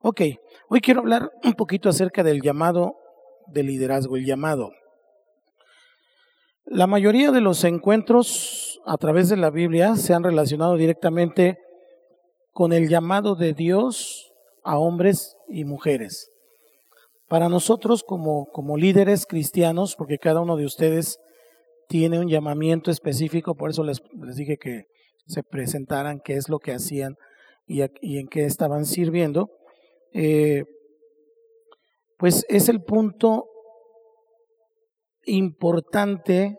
Ok, hoy quiero hablar un poquito acerca del llamado de liderazgo, el llamado. La mayoría de los encuentros a través de la Biblia se han relacionado directamente con el llamado de Dios a hombres y mujeres. Para nosotros como, como líderes cristianos, porque cada uno de ustedes tiene un llamamiento específico, por eso les, dije que se presentaran qué es lo que hacían y en qué estaban sirviendo, eh, pues es el punto importante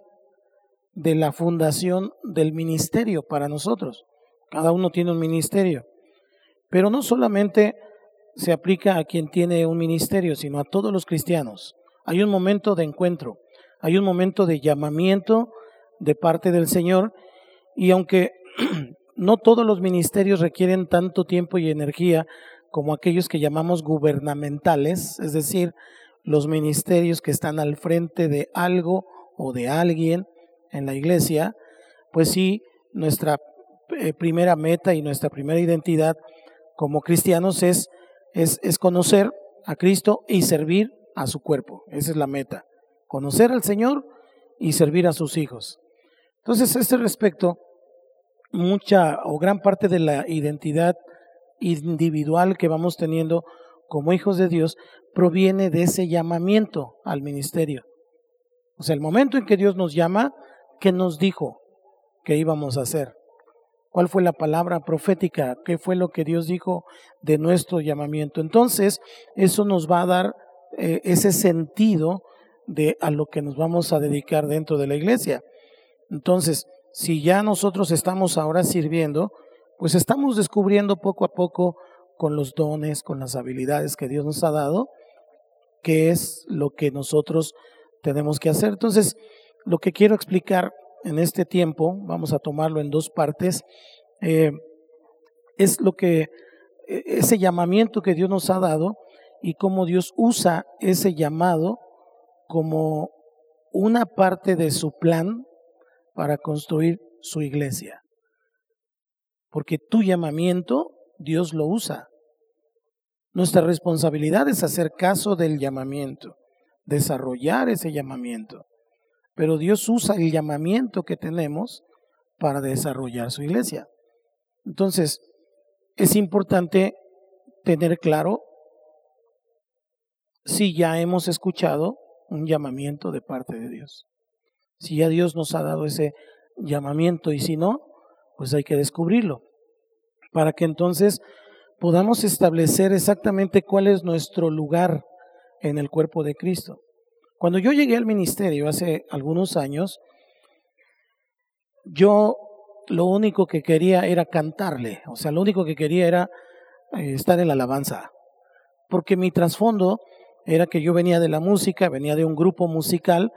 de la fundación del ministerio para nosotros. Cada uno tiene un ministerio, pero no solamente se aplica a quien tiene un ministerio, sino a todos los cristianos. Hay un momento de encuentro, hay un momento de llamamiento de parte del Señor y aunque no todos los ministerios requieren tanto tiempo y energía como aquellos que llamamos gubernamentales, es decir, los ministerios que están al frente de algo o de alguien en la iglesia, pues sí, nuestra eh, primera meta y nuestra primera identidad como cristianos es, es, conocer a Cristo y servir a su cuerpo. Esa es la meta, conocer al Señor y servir a sus hijos. Entonces, a este respecto, mucha o gran parte de la identidad individual que vamos teniendo como hijos de Dios proviene de ese llamamiento al ministerio. O sea, el momento en que Dios nos llama, ¿qué nos dijo que íbamos a hacer? ¿Cuál fue la palabra profética? ¿Qué fue lo que Dios dijo de nuestro llamamiento? Entonces, eso nos va a dar eh, ese sentido de a lo que nos vamos a dedicar dentro de la iglesia. Entonces, si ya nosotros estamos ahora sirviendo, pues estamos descubriendo poco a poco con los dones, con las habilidades que Dios nos ha dado, qué es lo que nosotros tenemos que hacer. Entonces, lo que quiero explicar en este tiempo, vamos a tomarlo en dos partes, eh, es lo que, e, ese llamamiento que Dios nos ha dado y cómo Dios usa ese llamado como una parte de su plan para construir su iglesia. Porque tu llamamiento, Dios lo usa. Nuestra responsabilidad es hacer caso del llamamiento, desarrollar ese llamamiento. Pero Dios usa el llamamiento que tenemos para desarrollar su iglesia. Entonces, es importante tener claro si ya hemos escuchado un llamamiento de parte de Dios. Si ya Dios nos ha dado ese llamamiento y si no, pues hay que descubrirlo, para que entonces podamos establecer exactamente cuál es nuestro lugar en el cuerpo de Cristo. Cuando yo llegué al ministerio hace algunos años, yo lo único que quería era cantarle, o sea, lo único que quería era eh, estar en la alabanza, porque mi trasfondo era que yo venía de la música, venía de un grupo musical,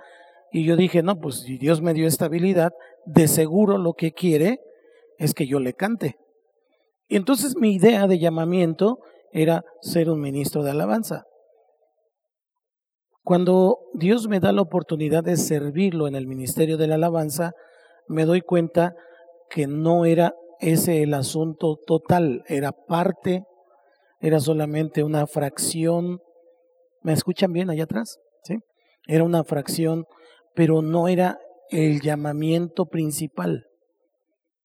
y yo dije, no, pues si Dios me dio esta habilidad, de seguro lo que quiere es que yo le cante. Y entonces mi idea de llamamiento era ser un ministro de alabanza. Cuando Dios me da la oportunidad de servirlo en el ministerio de la alabanza, me doy cuenta que no era ese el asunto total, era parte, era solamente una fracción. ¿Me escuchan bien allá atrás? ¿Sí? Era una fracción, pero no era el llamamiento principal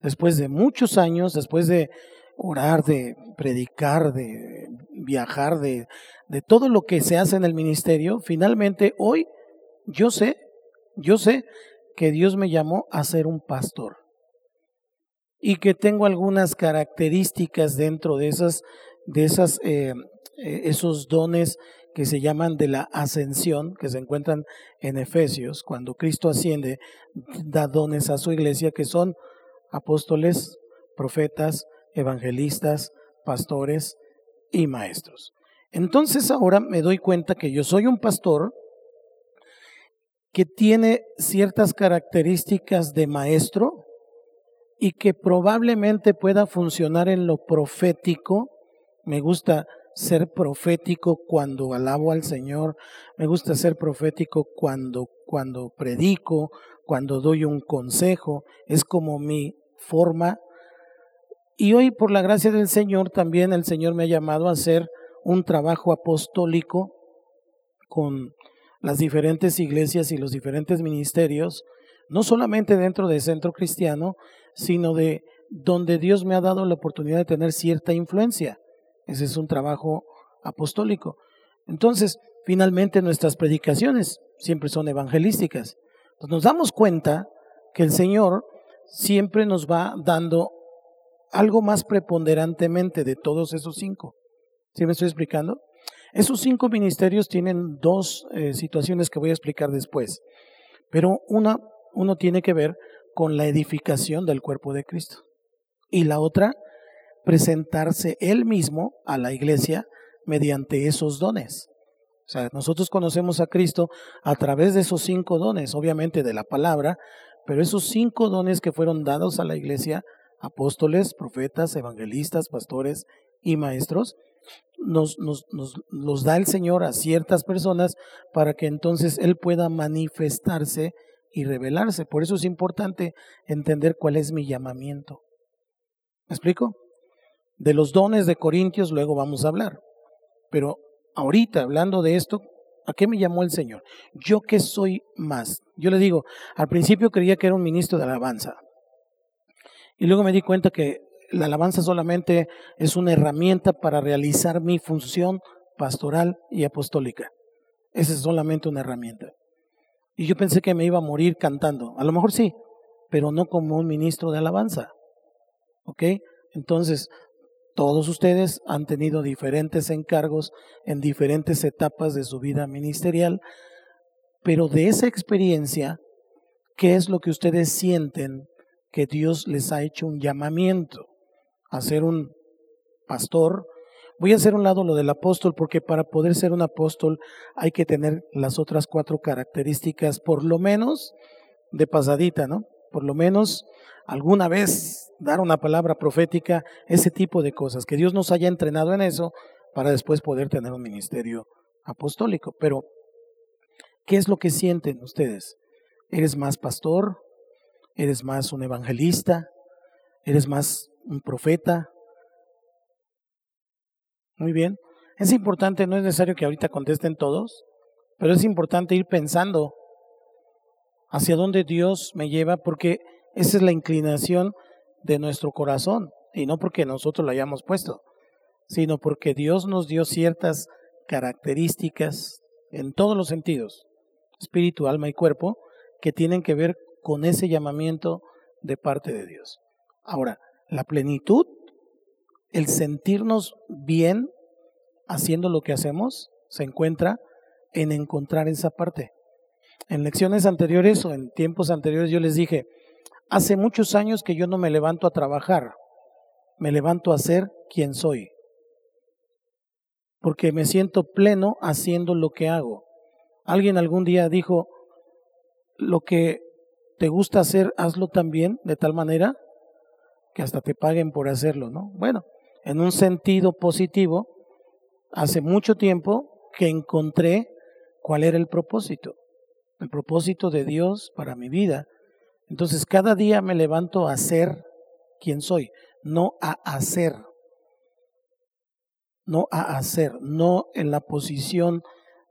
después de muchos años, después de orar, de predicar, de viajar, de, de todo lo que se hace en el ministerio, finalmente hoy yo sé, yo sé que Dios me llamó a ser un pastor. Y que tengo algunas características dentro de esas, de esas, eh, eh, esos dones que se llaman de la ascensión, que se encuentran en Efesios, cuando Cristo asciende, da dones a su iglesia que son apóstoles, profetas, evangelistas, pastores y maestros. Entonces ahora me doy cuenta que yo soy un pastor que tiene ciertas características de maestro y que probablemente pueda funcionar en lo profético. Me gusta ser profético cuando alabo al Señor, me gusta ser profético cuando cuando predico, cuando doy un consejo, es como mi forma. Y hoy, por la gracia del Señor, también el Señor me ha llamado a ser un trabajo apostólico con las diferentes iglesias y los diferentes ministerios, no solamente dentro del centro cristiano, sino de donde Dios me ha dado la oportunidad de tener cierta influencia. Ese es un trabajo apostólico. Entonces, finalmente nuestras predicaciones siempre son evangelísticas. nos damos cuenta que el Señor siempre nos va dando algo más preponderantemente de todos esos cinco. ¿Sí me estoy explicando? Esos cinco ministerios tienen dos eh, situaciones que voy a explicar después, pero una, uno tiene que ver con la edificación del cuerpo de Cristo y la otra, presentarse él mismo a la iglesia mediante esos dones. O sea, nosotros conocemos a Cristo a través de esos cinco dones, obviamente de la palabra, pero esos cinco dones que fueron dados a la iglesia, apóstoles, profetas, evangelistas, pastores y maestros, nos, nos, los da el Señor a ciertas personas para que entonces Él pueda manifestarse y revelarse. Por eso es importante entender cuál es mi llamamiento. ¿Me explico? De los dones de Corintios luego vamos a hablar. Pero ahorita, hablando de esto, ¿a qué me llamó el Señor? Yo que soy más. Yo le digo, al principio creía que era un ministro de alabanza. Y luego me di cuenta que la alabanza solamente es una herramienta para realizar mi función pastoral y apostólica. Esa es solamente una herramienta. Y yo pensé que me iba a morir cantando. A lo mejor sí, pero no como un ministro de alabanza. ¿Ok? Entonces, todos ustedes han tenido diferentes encargos en diferentes etapas de su vida ministerial, pero de esa experiencia, ¿qué es lo que ustedes sienten que Dios les ha hecho un llamamiento a ser un pastor? Voy a hacer un lado lo del apóstol porque para poder ser un apóstol hay que tener las otras cuatro características, por lo menos de pasadita, ¿no? Por lo menos alguna vez dar una palabra profética, ese tipo de cosas, que Dios nos haya entrenado en eso para después poder tener un ministerio apostólico. Pero, ¿qué es lo que sienten ustedes? ¿Eres más pastor? ¿Eres más un evangelista? ¿Eres más un profeta? Muy bien. Es importante, no es necesario que ahorita contesten todos, pero es importante ir pensando hacia dónde Dios me lleva, porque esa es la inclinación de nuestro corazón, y no porque nosotros la hayamos puesto, sino porque Dios nos dio ciertas características en todos los sentidos, espíritu, alma y cuerpo, que tienen que ver con ese llamamiento de parte de Dios. Ahora, la plenitud, el sentirnos bien haciendo lo que hacemos, se encuentra en encontrar esa parte. En lecciones anteriores o en tiempos anteriores yo les dije, Hace muchos años que yo no me levanto a trabajar, me levanto a ser quien soy, porque me siento pleno haciendo lo que hago. Alguien algún día dijo, lo que te gusta hacer, hazlo también, de tal manera que hasta te paguen por hacerlo, ¿no? Bueno, en un sentido positivo, hace mucho tiempo que encontré cuál era el propósito, el propósito de Dios para mi vida entonces cada día me levanto a ser quien soy, no a hacer. No a hacer, no en la posición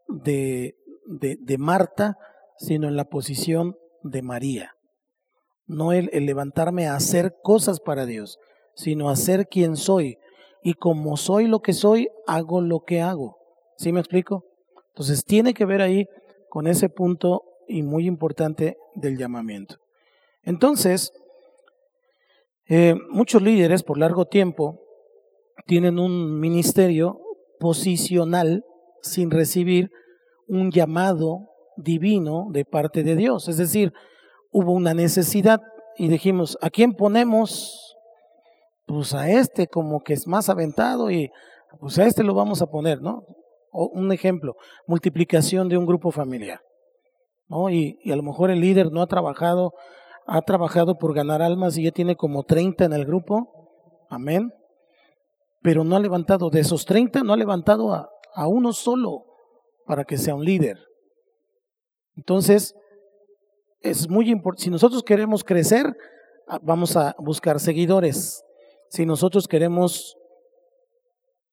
de, de, Marta, sino en la posición de María. No el, el levantarme a hacer cosas para Dios, sino a ser quien soy. Y como soy lo que soy, hago lo que hago. ¿Sí me explico? Entonces tiene que ver ahí con ese punto y muy importante del llamamiento. Entonces, eh, muchos líderes por largo tiempo tienen un ministerio posicional sin recibir un llamado divino de parte de Dios. Es decir, hubo una necesidad y dijimos, ¿a quién ponemos? Pues a este como que es más aventado y pues a este lo vamos a poner, ¿no? Un ejemplo, multiplicación de un grupo familiar, ¿no? Y, y a lo mejor el líder no ha trabajado ha trabajado por ganar almas y ya tiene como 30 en el grupo. Amén. Pero no ha levantado, de esos 30, no ha levantado a, a uno solo para que sea un líder. Entonces, es muy importante. Si nosotros queremos crecer, ah, vamos a buscar seguidores. Si nosotros queremos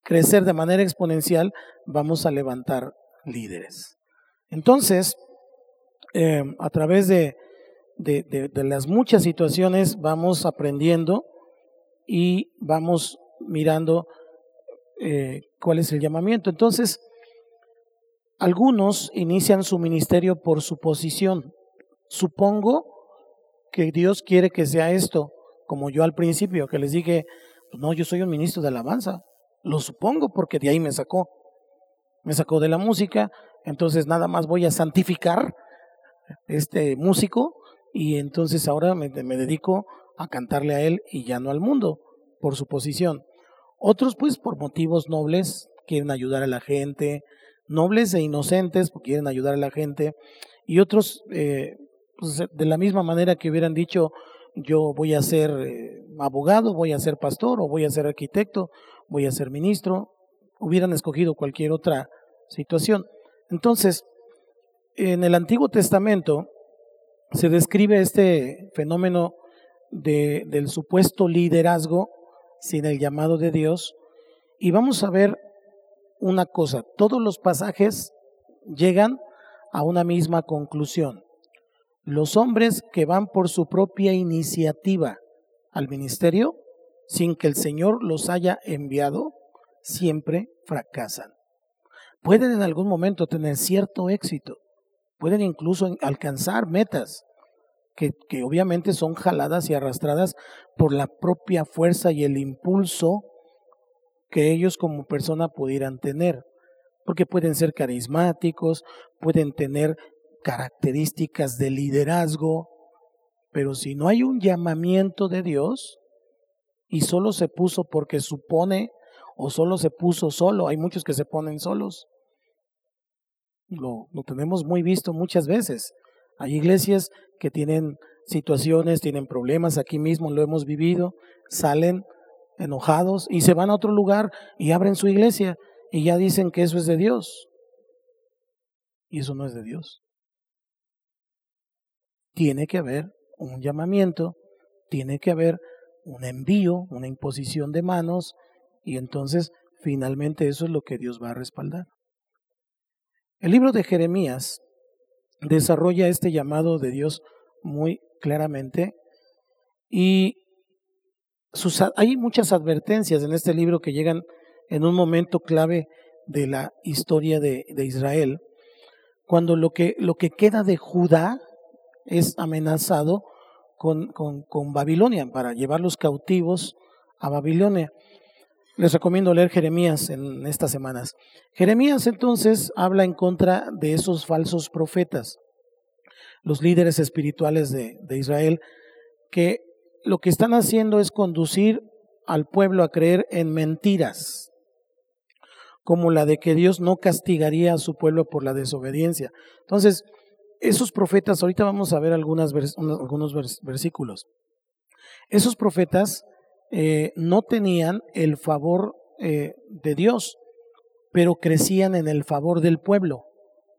crecer de manera exponencial, vamos a levantar líderes. Entonces, eh, a través de, de, las muchas situaciones vamos aprendiendo y vamos mirando eh, cuál es el llamamiento. Entonces, algunos inician su ministerio por su posición. Supongo que Dios quiere que sea esto, como yo al principio, que les dije, no, yo soy un ministro de alabanza. Lo supongo porque de ahí me sacó. Me sacó de la música, entonces nada más voy a santificar este músico y entonces ahora me, dedico a cantarle a él y ya no al mundo por su posición. Otros pues por motivos nobles quieren ayudar a la gente, nobles e inocentes quieren ayudar a la gente y otros eh, pues, de la misma manera que hubieran dicho yo voy a ser eh, abogado, voy a ser pastor o voy a ser arquitecto, voy a ser ministro, hubieran escogido cualquier otra situación. Entonces, en el Antiguo Testamento se describe este fenómeno de, del supuesto liderazgo sin el llamado de Dios y vamos a ver una cosa, todos los pasajes llegan a una misma conclusión. Los hombres que van por su propia iniciativa al ministerio, sin que el Señor los haya enviado, siempre fracasan. Pueden en algún momento tener cierto éxito, pueden incluso alcanzar metas que, que, obviamente son jaladas y arrastradas por la propia fuerza y el impulso que ellos como persona pudieran tener, porque pueden ser carismáticos, pueden tener características de liderazgo, pero si no hay un llamamiento de Dios y solo se puso porque supone o solo se puso solo, hay muchos que se ponen solos. Lo, lo tenemos muy visto muchas veces. Hay iglesias que tienen situaciones, tienen problemas, aquí mismo lo hemos vivido, salen enojados y se van a otro lugar y abren su iglesia y ya dicen que eso es de Dios. Y eso no es de Dios. Tiene que haber un llamamiento, tiene que haber un envío, una imposición de manos y entonces finalmente eso es lo que Dios va a respaldar. El libro de Jeremías desarrolla este llamado de Dios muy claramente y hay muchas advertencias en este libro que llegan en un momento clave de la historia de, Israel, cuando lo que, lo que queda de Judá es amenazado con, Babilonia, para llevarlos cautivos a Babilonia. Les recomiendo leer Jeremías en estas semanas. Jeremías entonces habla en contra de esos falsos profetas, los líderes espirituales de, de Israel, que lo que están haciendo es conducir al pueblo a creer en mentiras, como la de que Dios no castigaría a su pueblo por la desobediencia. Entonces, esos profetas, ahorita vamos a ver algunas algunos versículos, esos profetas eh, no tenían el favor eh, de Dios, pero crecían en el favor del pueblo.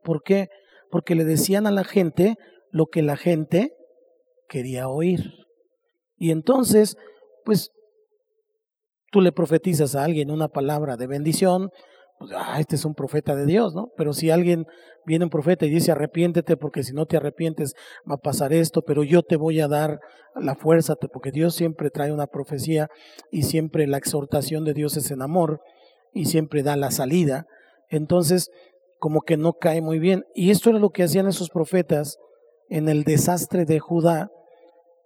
¿Por qué? Porque le decían a la gente lo que la gente quería oír. Y entonces, pues, tú le profetizas a alguien una palabra de bendición, pues, ah, este es un profeta de Dios, ¿no? Pero si alguien viene un profeta y dice, arrepiéntete, porque si no te arrepientes va a pasar esto, pero yo te voy a dar la fuerza, porque Dios siempre trae una profecía y siempre la exhortación de Dios es en amor y siempre da la salida. Entonces, como que no cae muy bien. Y esto era lo que hacían esos profetas en el desastre de Judá,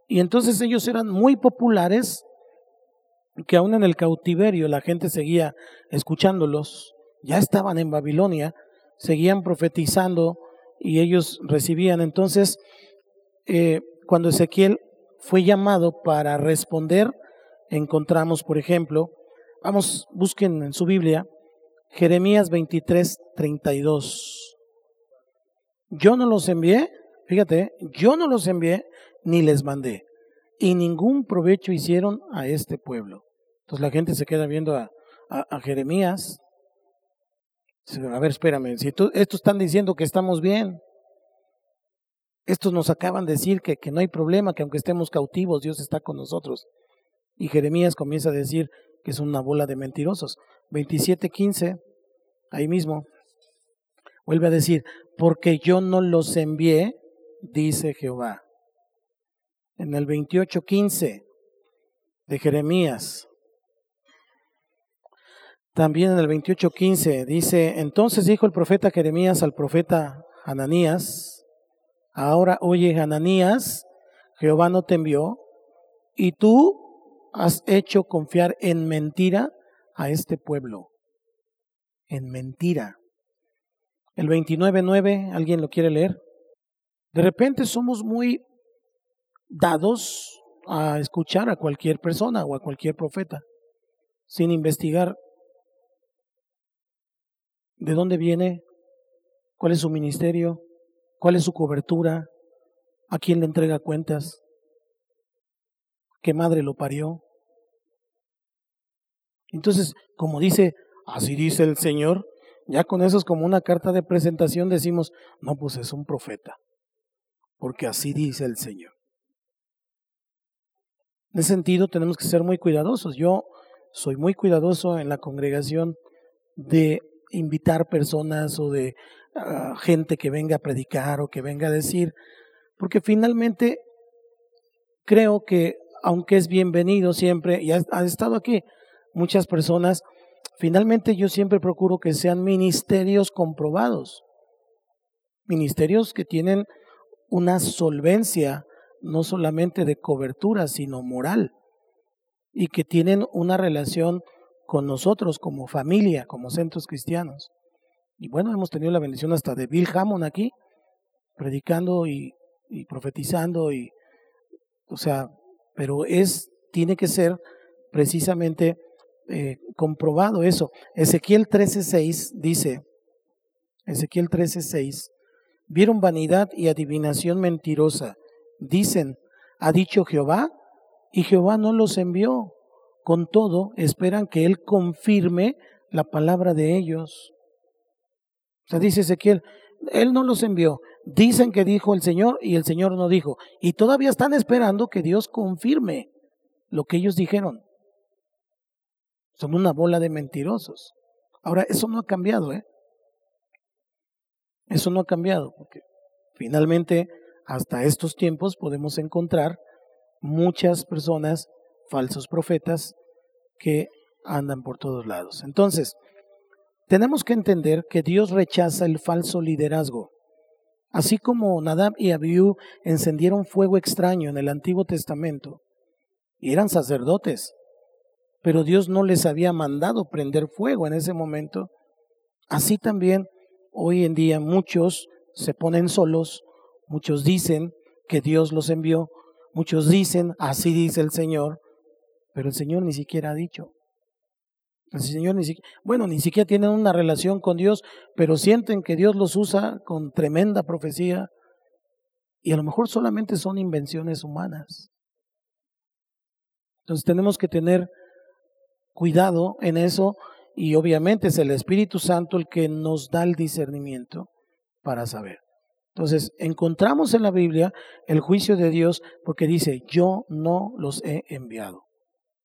y entonces ellos eran muy populares, que aún en el cautiverio la gente seguía escuchándolos, ya estaban en Babilonia, seguían profetizando y ellos recibían. Entonces, eh, cuando Ezequiel fue llamado para responder, encontramos, por ejemplo, vamos, busquen en su Biblia, Jeremías 23, 32. Yo no los envié, fíjate, yo no los envié ni les mandé. Y ningún provecho hicieron a este pueblo. Entonces la gente se queda viendo a, a, Jeremías. A ver, espérame, si estos están diciendo que estamos bien, estos nos acaban de decir que, que no hay problema, que aunque estemos cautivos, Dios está con nosotros. Y Jeremías comienza a decir que es una bola de mentirosos. 27:15, ahí mismo, vuelve a decir, porque yo no los envié, dice Jehová. En el 28:15 de Jeremías, también en el 28:15 dice, entonces dijo el profeta Jeremías al profeta Ananías, ahora oye Ananías, Jehová no te envió, y tú has hecho confiar en mentira a este pueblo. En mentira. El 29.9, ¿alguien lo quiere leer? De repente somos muy dados a escuchar a cualquier persona o a cualquier profeta, sin investigar de dónde viene, cuál es su ministerio, cuál es su cobertura, a quién le entrega cuentas, qué madre lo parió. Entonces, como dice, así dice el Señor, ya con eso es como una carta de presentación decimos, no, pues es un profeta, porque así dice el Señor. En ese sentido tenemos que ser muy cuidadosos. Yo soy muy cuidadoso en la congregación de invitar personas o de ah, gente que venga a predicar o que venga a decir, porque finalmente creo que aunque es bienvenido siempre, y ha, estado aquí muchas personas, finalmente yo siempre procuro que sean ministerios comprobados, ministerios que tienen una solvencia no solamente de cobertura, sino moral, y que tienen una relación con nosotros como familia, como centros cristianos. Y bueno, hemos tenido la bendición hasta de Bill Hammond aquí, predicando y, y profetizando, y, o sea, pero es, tiene que ser precisamente eh, comprobado eso. Ezequiel 13:6 dice, Ezequiel 13:6, vieron vanidad y adivinación mentirosa. Dicen, ha dicho Jehová, y Jehová no los envió. Con todo, esperan que Él confirme la palabra de ellos. O sea, dice Ezequiel, Él no los envió. Dicen que dijo el Señor y el Señor no dijo. Y todavía están esperando que Dios confirme lo que ellos dijeron. Son una bola de mentirosos. Ahora, eso no ha cambiado, ¿eh? Eso no ha cambiado, porque finalmente hasta estos tiempos podemos encontrar muchas personas, falsos profetas, que andan por todos lados. Entonces, tenemos que entender que Dios rechaza el falso liderazgo. Así como Nadab y Abiú encendieron fuego extraño en el Antiguo Testamento, y eran sacerdotes, pero Dios no les había mandado prender fuego en ese momento, así también hoy en día muchos se ponen solos, muchos dicen que Dios los envió, muchos dicen, así dice el Señor, pero el Señor ni siquiera ha dicho. El Señor ni siquiera, bueno, ni siquiera tienen una relación con Dios, pero sienten que Dios los usa con tremenda profecía y a lo mejor solamente son invenciones humanas. Entonces tenemos que tener cuidado en eso y obviamente es el Espíritu Santo el que nos da el discernimiento para saber. Entonces, encontramos en la Biblia el juicio de Dios porque dice, yo no los he enviado.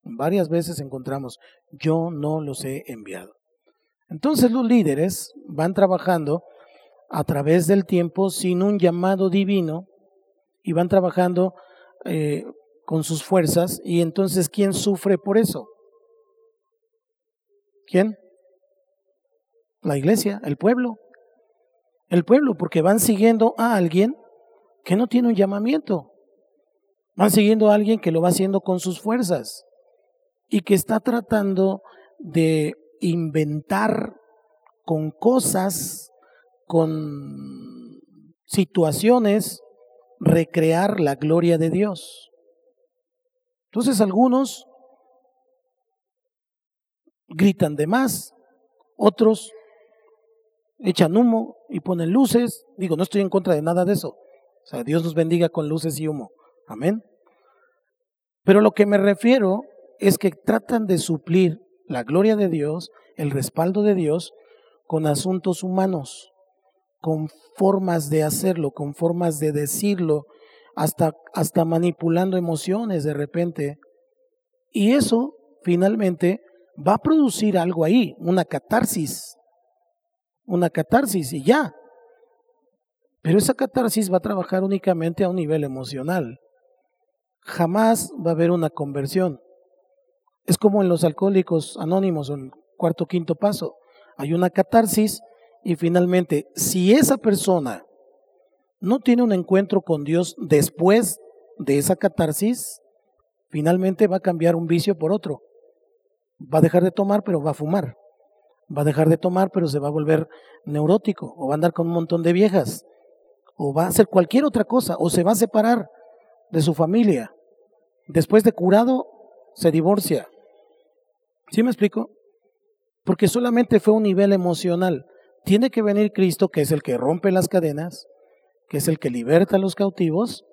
Varias veces encontramos, yo no los he enviado. Entonces los líderes van trabajando a través del tiempo sin un llamado divino y van trabajando eh, con sus fuerzas y entonces ¿quién sufre por eso? ¿Quién? La iglesia, el pueblo. El pueblo, porque van siguiendo a alguien que no tiene un llamamiento. Van siguiendo a alguien que lo va haciendo con sus fuerzas y que está tratando de inventar con cosas, con situaciones, recrear la gloria de Dios. Entonces algunos gritan de más, otros echan humo y ponen luces. Digo, no estoy en contra de nada de eso. O sea, Dios nos bendiga con luces y humo. Amén. Pero lo que me refiero es que tratan de suplir la gloria de Dios, el respaldo de Dios, con asuntos humanos, con formas de hacerlo, con formas de decirlo, hasta, hasta manipulando emociones de repente. Y eso finalmente va a producir algo ahí, una catarsis, una catarsis y ya. Pero esa catarsis va a trabajar únicamente a un nivel emocional. Jamás va a haber una conversión. Es como en los alcohólicos anónimos, el cuarto quinto paso. Hay una catarsis y finalmente, si esa persona no tiene un encuentro con Dios después de esa catarsis, finalmente va a cambiar un vicio por otro. Va a dejar de tomar, pero va a fumar. Va a dejar de tomar, pero se va a volver neurótico, o va a andar con un montón de viejas, o va a hacer cualquier otra cosa, o se va a separar de su familia. Después de curado, se divorcia. ¿Sí me explico? Porque solamente fue un nivel emocional. Tiene que venir Cristo, que es el que rompe las cadenas, que es el que liberta a los cautivos,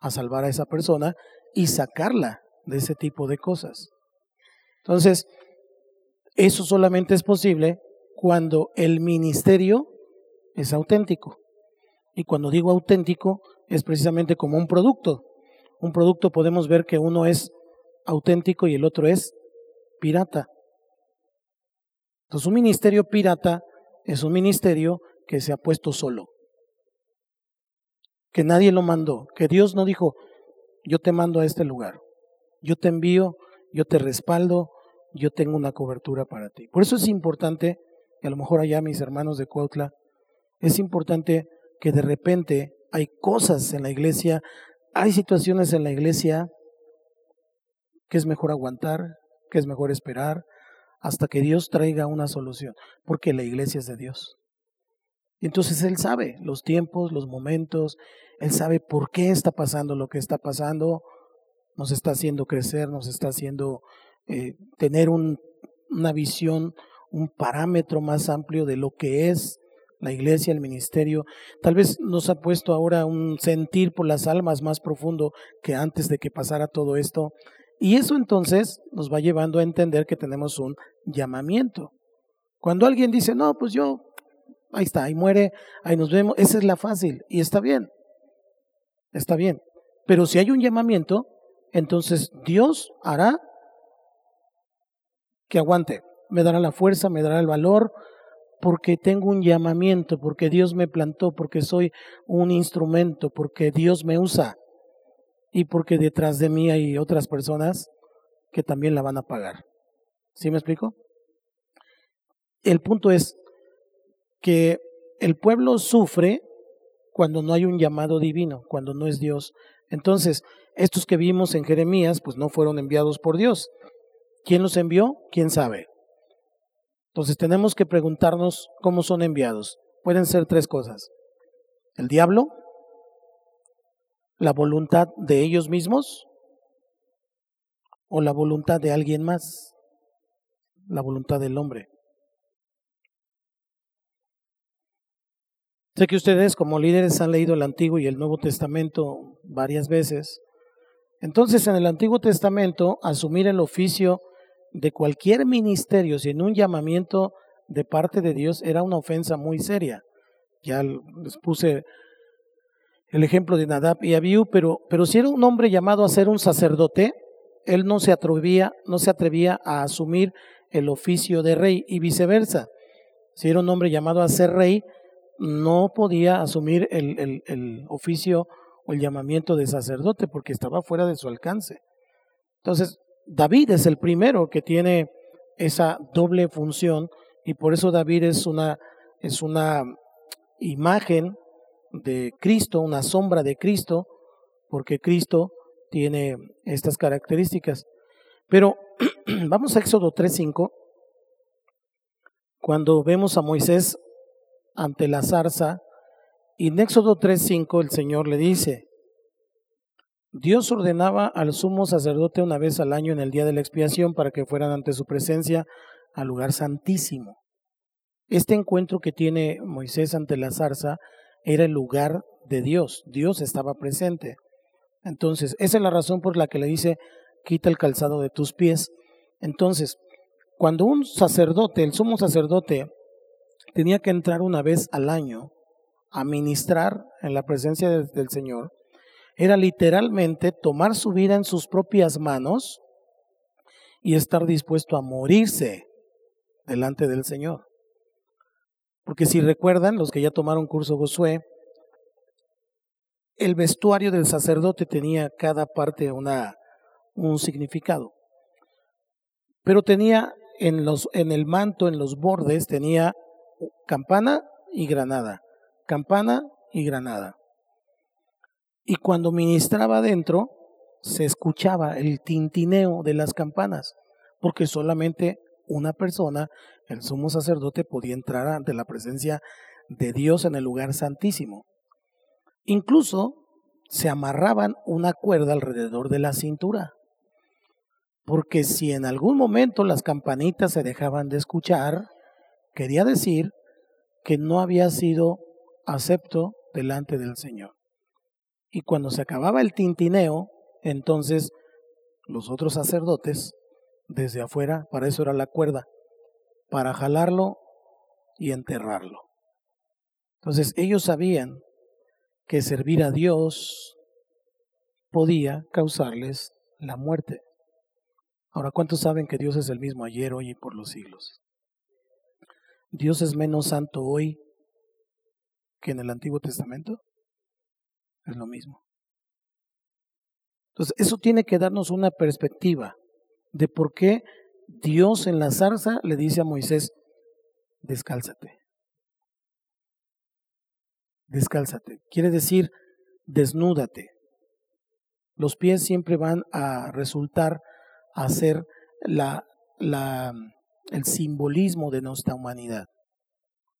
a salvar a esa persona y sacarla de ese tipo de cosas. Entonces, eso solamente es posible cuando el ministerio es auténtico. Y cuando digo auténtico, es precisamente como un producto. Un producto podemos ver que uno es auténtico y el otro es pirata. Entonces, un ministerio pirata es un ministerio que se ha puesto solo que nadie lo mandó, que Dios no dijo, yo te mando a este lugar, yo te envío, yo te respaldo, yo tengo una cobertura para ti. Por eso es importante, y a lo mejor allá mis hermanos de Cuautla, es importante que de repente hay cosas en la iglesia, hay situaciones en la iglesia que es mejor aguantar, que es mejor esperar, hasta que Dios traiga una solución, porque la iglesia es de Dios. Entonces Él sabe los tiempos, los momentos, Él sabe por qué está pasando lo que está pasando, nos está haciendo crecer, nos está haciendo eh, tener un, una visión, un parámetro más amplio de lo que es la iglesia, el ministerio. Tal vez nos ha puesto ahora un sentir por las almas más profundo que antes de que pasara todo esto. Y eso entonces nos va llevando a entender que tenemos un llamamiento. Cuando alguien dice, no, pues yo ahí está, ahí muere, ahí nos vemos, esa es la fácil y está bien, está bien. Pero si hay un llamamiento, entonces Dios hará que aguante, me dará la fuerza, me dará el valor, porque tengo un llamamiento, porque Dios me plantó, porque soy un instrumento, porque Dios me usa y porque detrás de mí hay otras personas que también la van a pagar. ¿Sí me explico? El punto es, que el pueblo sufre cuando no hay un llamado divino, cuando no es Dios. Entonces, estos que vimos en Jeremías, pues no fueron enviados por Dios. ¿Quién los envió? ¿Quién sabe? Entonces tenemos que preguntarnos cómo son enviados. Pueden ser tres cosas. El diablo, la voluntad de ellos mismos o la voluntad de alguien más, la voluntad del hombre. Sé que ustedes como líderes han leído el Antiguo y el Nuevo Testamento varias veces. Entonces, en el Antiguo Testamento, asumir el oficio de cualquier ministerio sin un llamamiento de parte de Dios era una ofensa muy seria. Ya les puse el ejemplo de Nadab y Abiú, pero, pero si era un hombre llamado a ser un sacerdote, él no se atrevía, no se atrevía a asumir el oficio de rey y viceversa. Si era un hombre llamado a ser rey, no podía asumir el, el, oficio o el llamamiento de sacerdote porque estaba fuera de su alcance. Entonces, David es el primero que tiene esa doble función y por eso David es una, es una imagen de Cristo, una sombra de Cristo, porque Cristo tiene estas características. Pero vamos a Éxodo 3.5, cuando vemos a Moisés ante la zarza. Y en Éxodo 3.5 el Señor le dice, Dios ordenaba al sumo sacerdote una vez al año en el día de la expiación para que fueran ante su presencia al lugar santísimo. Este encuentro que tiene Moisés ante la zarza era el lugar de Dios. Dios estaba presente. Entonces, esa es la razón por la que le dice, quita el calzado de tus pies. Entonces, cuando un sacerdote, el sumo sacerdote, tenía que entrar una vez al año a ministrar en la presencia del Señor, era literalmente tomar su vida en sus propias manos y estar dispuesto a morirse delante del Señor. Porque si recuerdan, los que ya tomaron curso Josué, el vestuario del sacerdote tenía cada parte una, un significado. Pero tenía en, los, en el manto, en los bordes, tenía campana y granada, campana y granada. Y cuando ministraba adentro, se escuchaba el tintineo de las campanas, porque solamente una persona, el sumo sacerdote, podía entrar ante la presencia de Dios en el lugar santísimo. Incluso se amarraban una cuerda alrededor de la cintura, porque si en algún momento las campanitas se dejaban de escuchar, quería decir que no había sido acepto delante del Señor. Y cuando se acababa el tintineo, entonces los otros sacerdotes, desde afuera, para eso era la cuerda, para jalarlo y enterrarlo. Entonces ellos sabían que servir a Dios podía causarles la muerte. Ahora, ¿cuántos saben que Dios es el mismo ayer, hoy y por los siglos? Dios es menos santo hoy que en el Antiguo Testamento. Es lo mismo. Entonces, eso tiene que darnos una perspectiva de por qué Dios en la zarza le dice a Moisés, descálzate. Descálzate. Quiere decir, desnúdate. Los pies siempre van a resultar a ser la, la, el simbolismo de nuestra humanidad.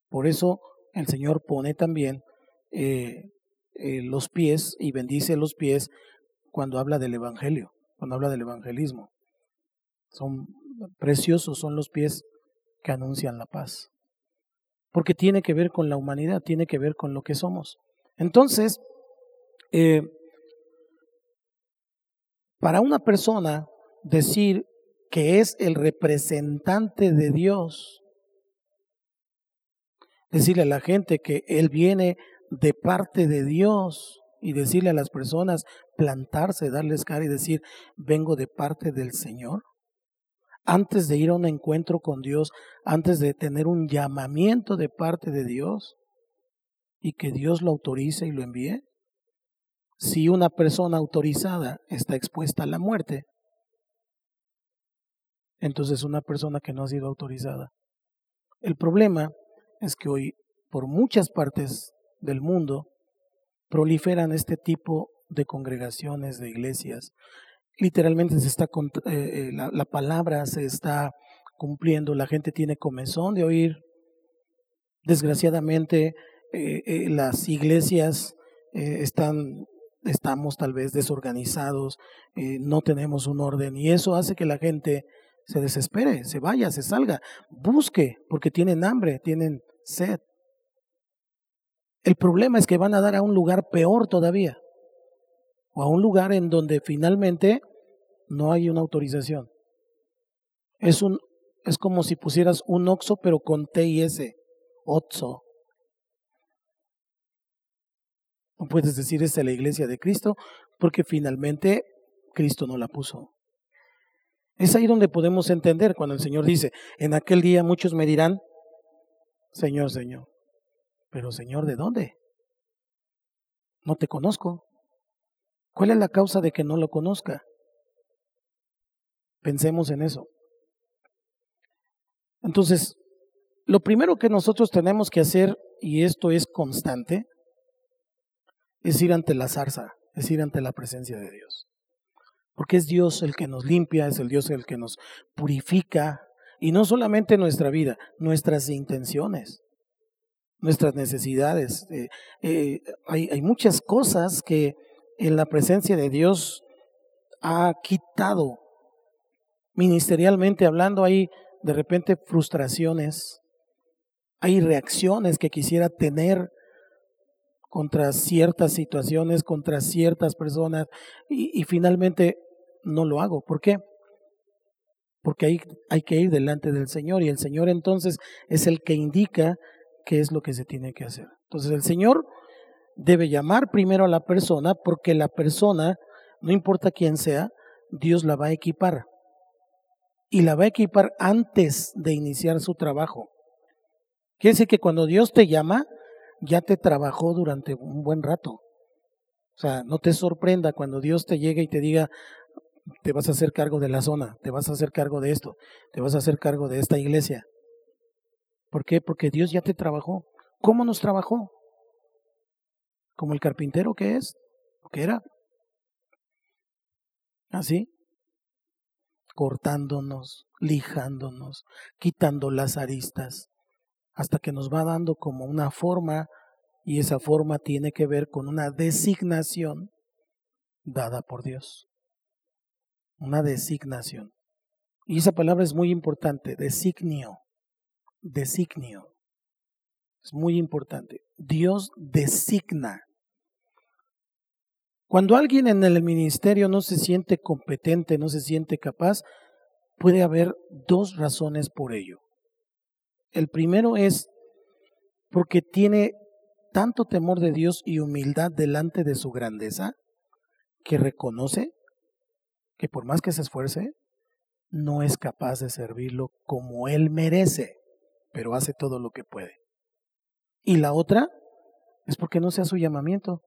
Por eso el Señor pone también eh, eh, los pies y bendice los pies cuando habla del Evangelio, cuando habla del evangelismo. Son preciosos, son los pies que anuncian la paz. Porque tiene que ver con la humanidad, tiene que ver con lo que somos. Entonces, eh, para una persona decir que es el representante de Dios, decirle a la gente que Él viene de parte de Dios y decirle a las personas, plantarse, darles cara y decir, vengo de parte del Señor. Antes de ir a un encuentro con Dios, antes de tener un llamamiento de parte de Dios y que Dios lo autorice y lo envíe. Si una persona autorizada está expuesta a la muerte, entonces una persona que no ha sido autorizada. El problema es que hoy por muchas partes del mundo proliferan este tipo de congregaciones, de iglesias. Literalmente se está eh, eh, la, la, palabra se está cumpliendo, la gente tiene comezón de oír. Desgraciadamente eh, las iglesias están estamos tal vez desorganizados, no tenemos un orden y eso hace que la gente se desespere, se vaya, se salga, busque, porque tienen hambre, tienen sed. El problema es que van a dar a un lugar peor todavía, o a un lugar en donde finalmente no hay una autorización. Es, un, es como si pusieras un OXO pero con T y S, OXO. No puedes decir es la iglesia de Cristo porque finalmente Cristo no la puso. Es ahí donde podemos entender cuando el Señor dice, en aquel día muchos me dirán, Señor, Señor. Pero Señor, ¿de dónde? No te conozco. ¿Cuál es la causa de que no lo conozca? Pensemos en eso. Entonces, lo primero que nosotros tenemos que hacer, y esto es constante, es ir ante la zarza, es ir ante la presencia de Dios porque es Dios el que nos limpia, es el Dios el que nos purifica, y no solamente nuestra vida, nuestras intenciones, nuestras necesidades. Eh, eh, hay, hay muchas cosas que en la presencia de Dios ha quitado, ministerialmente hablando, hay de repente frustraciones, hay reacciones que quisiera tener contra ciertas situaciones, contra ciertas personas, y, finalmente no lo hago. ¿Por qué? Porque hay, hay que ir delante del Señor y el Señor entonces es el que indica qué es lo que se tiene que hacer. Entonces el Señor debe llamar primero a la persona porque la persona, no importa quién sea, Dios la va a equipar. Y la va a equipar antes de iniciar su trabajo. Quiere decir que cuando Dios te llama, ya te trabajó durante un buen rato. O sea, no te sorprenda cuando Dios te llegue y te diga, te vas a hacer cargo de la zona, te vas a hacer cargo de esto, te vas a hacer cargo de esta iglesia. ¿Por qué? Porque Dios ya te trabajó. ¿Cómo nos trabajó? Como el carpintero que es, que era. Así, cortándonos, lijándonos, quitando las aristas, hasta que nos va dando como una forma y esa forma tiene que ver con una designación dada por Dios. Una designación. Y esa palabra es muy importante, designio, designio. Es muy importante. Dios designa. Cuando alguien en el ministerio no se siente competente, no se siente capaz, puede haber dos razones por ello. El primero es porque tiene tanto temor de Dios y humildad delante de su grandeza que reconoce que por más que se esfuerce, no es capaz de servirlo como él merece, pero hace todo lo que puede. Y la otra es porque no sea su llamamiento,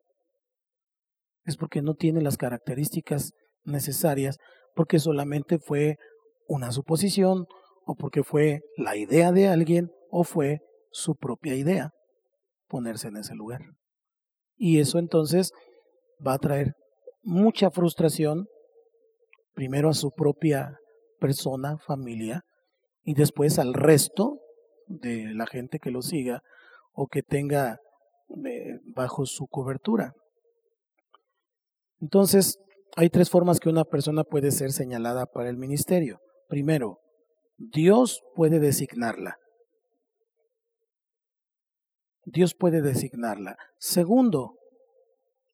es porque no tiene las características necesarias, porque solamente fue una suposición o porque fue la idea de alguien o fue su propia idea ponerse en ese lugar. Y eso entonces va a traer mucha frustración, primero a su propia persona, familia, y después al resto de la gente que lo siga o que tenga eh, bajo su cobertura. Entonces, hay tres formas que una persona puede ser señalada para el ministerio. Primero, Dios puede designarla. Dios puede designarla. Segundo,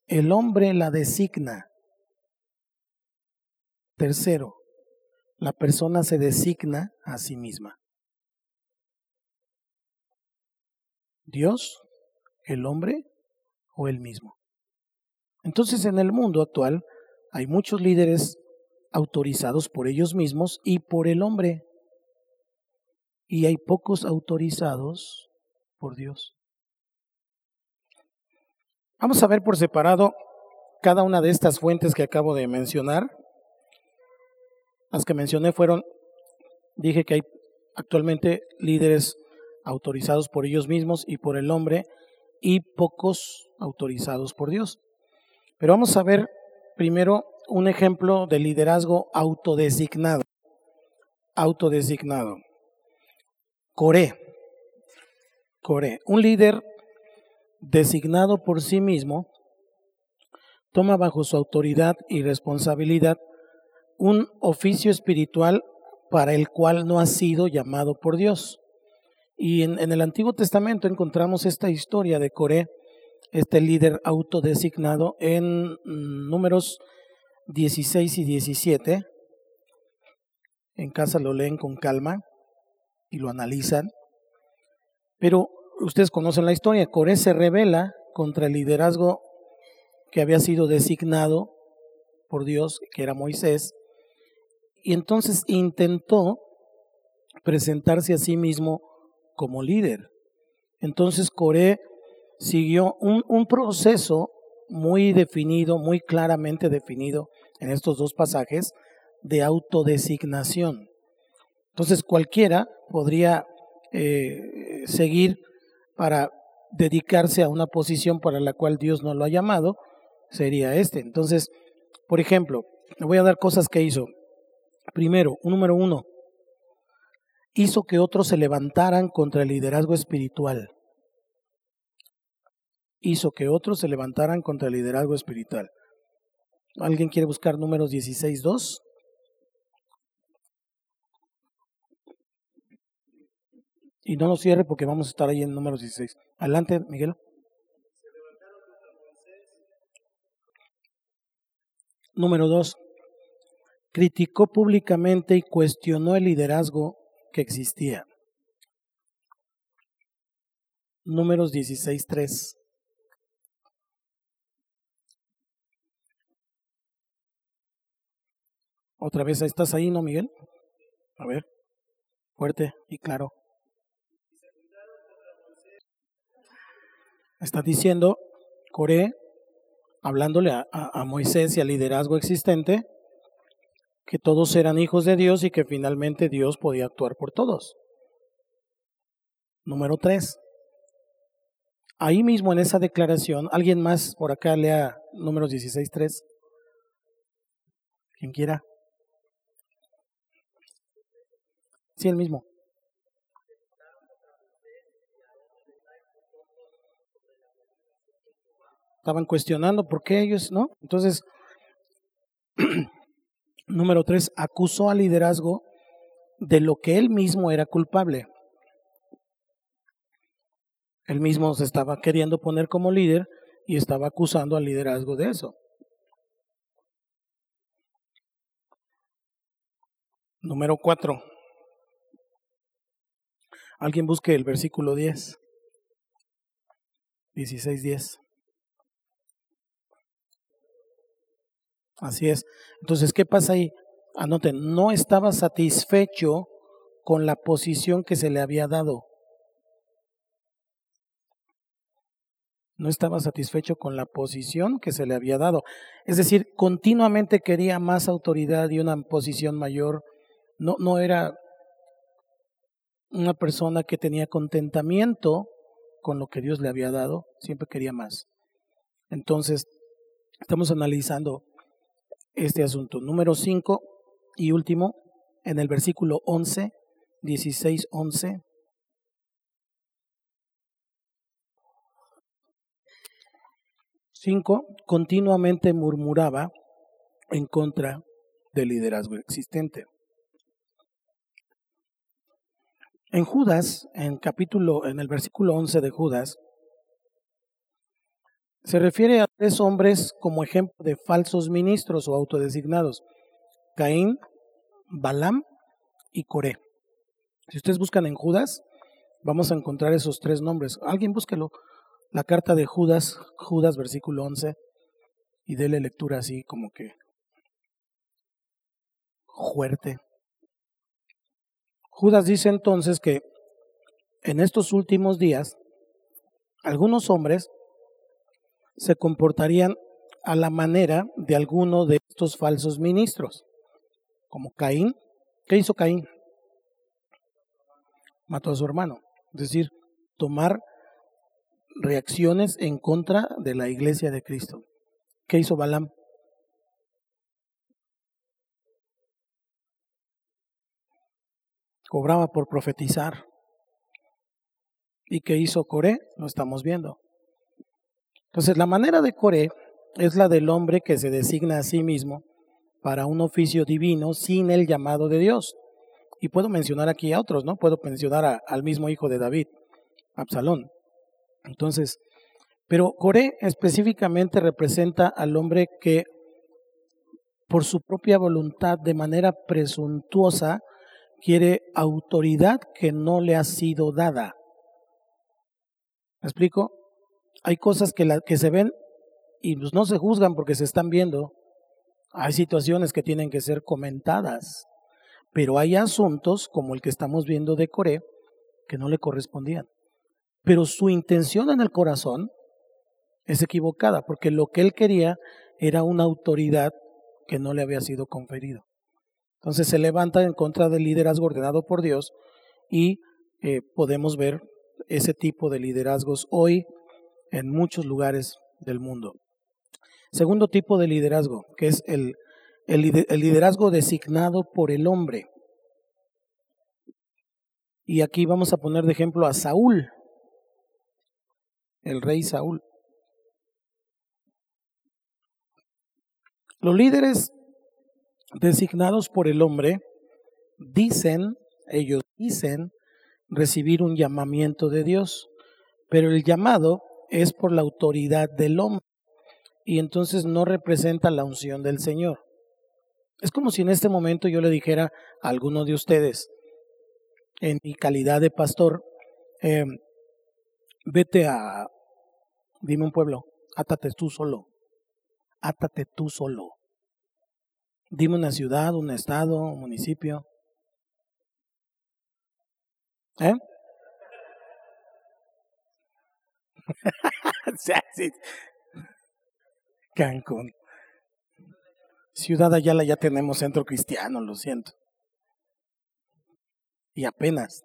el hombre la designa. Tercero, la persona se designa a sí misma. Dios, el hombre o el mismo. Entonces en el mundo actual hay muchos líderes autorizados por ellos mismos y por el hombre. Y hay pocos autorizados por Dios. Vamos a ver por separado cada una de estas fuentes que acabo de mencionar. Las que mencioné fueron, dije que hay actualmente líderes autorizados por ellos mismos y por el hombre y pocos autorizados por Dios. Pero vamos a ver primero un ejemplo de liderazgo autodesignado. Autodesignado. Coré. Coré. Un líder designado por sí mismo toma bajo su autoridad y responsabilidad un oficio espiritual para el cual no ha sido llamado por Dios. Y en, el Antiguo Testamento encontramos esta historia de Coré, este líder autodesignado, en mm, números 16 y 17. En casa lo leen con calma y lo analizan. Pero ustedes conocen la historia. Coré se revela contra el liderazgo que había sido designado por Dios, que era Moisés, y entonces intentó presentarse a sí mismo como líder. Entonces Coré siguió un, un proceso muy definido, muy claramente definido en estos dos pasajes de autodesignación. Entonces cualquiera podría eh, seguir para dedicarse a una posición para la cual Dios no lo ha llamado, sería este. Entonces, por ejemplo, le voy a dar cosas que hizo. Primero, número uno, hizo que otros se levantaran contra el liderazgo espiritual. Hizo que otros se levantaran contra el liderazgo espiritual. ¿Alguien quiere buscar números 16.2? Y no lo cierre porque vamos a estar ahí en números 16. Adelante, Miguel. Número 2. Criticó públicamente y cuestionó el liderazgo que existía. Números 16.3. Otra vez, ¿estás ahí, no, Miguel? A ver, fuerte y claro. Está diciendo Coré, hablándole a, Moisés y al liderazgo existente, que todos eran hijos de Dios y que finalmente Dios podía actuar por todos. Número tres. Ahí mismo en esa declaración, alguien más por acá lea números 16.3. Quien quiera. Sí, el mismo. Estaban cuestionando por qué ellos, ¿no? Entonces, número tres, acusó al liderazgo de lo que él mismo era culpable. Él mismo se estaba queriendo poner como líder y estaba acusando al liderazgo de eso. Número cuatro. Alguien busque el versículo 10. 16, 10. Así es. Entonces, ¿qué pasa ahí? Anoten, no estaba satisfecho con la posición que se le había dado. no estaba satisfecho con la posición que se le había dado. Es decir, continuamente quería más autoridad y una posición mayor. No, no era una persona que tenía contentamiento con lo que Dios le había dado, siempre quería más. Entonces, estamos analizando este asunto. Número 5 y último, en el versículo 11, 16, 11. 5. Continuamente murmuraba en contra del liderazgo existente. En Judas, en capítulo, en el versículo 11 de Judas, se refiere a tres hombres como ejemplo de falsos ministros o autodesignados: Caín, Balaam y Coré. Si ustedes buscan en Judas, vamos a encontrar esos tres nombres. Alguien búsquelo la carta de Judas, Judas versículo 11, y dele lectura así como que fuerte. Judas dice entonces que en estos últimos días algunos hombres se comportarían a la manera de alguno de estos falsos ministros, como Caín. ¿Qué hizo Caín? Mató a su hermano. Es decir, tomar reacciones en contra de la iglesia de Cristo. ¿Qué hizo Balaam? Cobraba por profetizar. ¿Y qué hizo Coré? Lo estamos viendo. Entonces, la manera de Coré es la del hombre que se designa a sí mismo para un oficio divino sin el llamado de Dios. Y puedo mencionar aquí a otros, ¿no? Puedo mencionar al mismo hijo de David, Absalón. Entonces, pero Coré específicamente representa al hombre que por su propia voluntad, de manera presuntuosa, quiere autoridad que no le ha sido dada. ¿Me explico? Hay cosas que, que se ven y pues no se juzgan porque se están viendo. Hay situaciones que tienen que ser comentadas, pero hay asuntos como el que estamos viendo de Coré que no le correspondían pero su intención en el corazón es equivocada, porque lo que él quería era una autoridad que no le había sido conferido. Entonces se levanta en contra del liderazgo ordenado por Dios y eh, podemos ver ese tipo de liderazgos hoy en muchos lugares del mundo. Segundo tipo de liderazgo, que es el, el liderazgo designado por el hombre. Y aquí vamos a poner de ejemplo a Saúl el rey Saúl. Los líderes designados por el hombre dicen, ellos dicen, recibir un llamamiento de Dios, pero el llamado es por la autoridad del hombre y entonces no representa la unción del Señor. Es como si en este momento yo le dijera a alguno de ustedes, en mi calidad de pastor, eh, vete a, Dime un pueblo, átate tú solo. Átate tú solo. Dime una ciudad, un estado, un municipio. ¿Eh? Cancún. Ciudad Ayala ya tenemos centro cristiano, lo siento. Y apenas.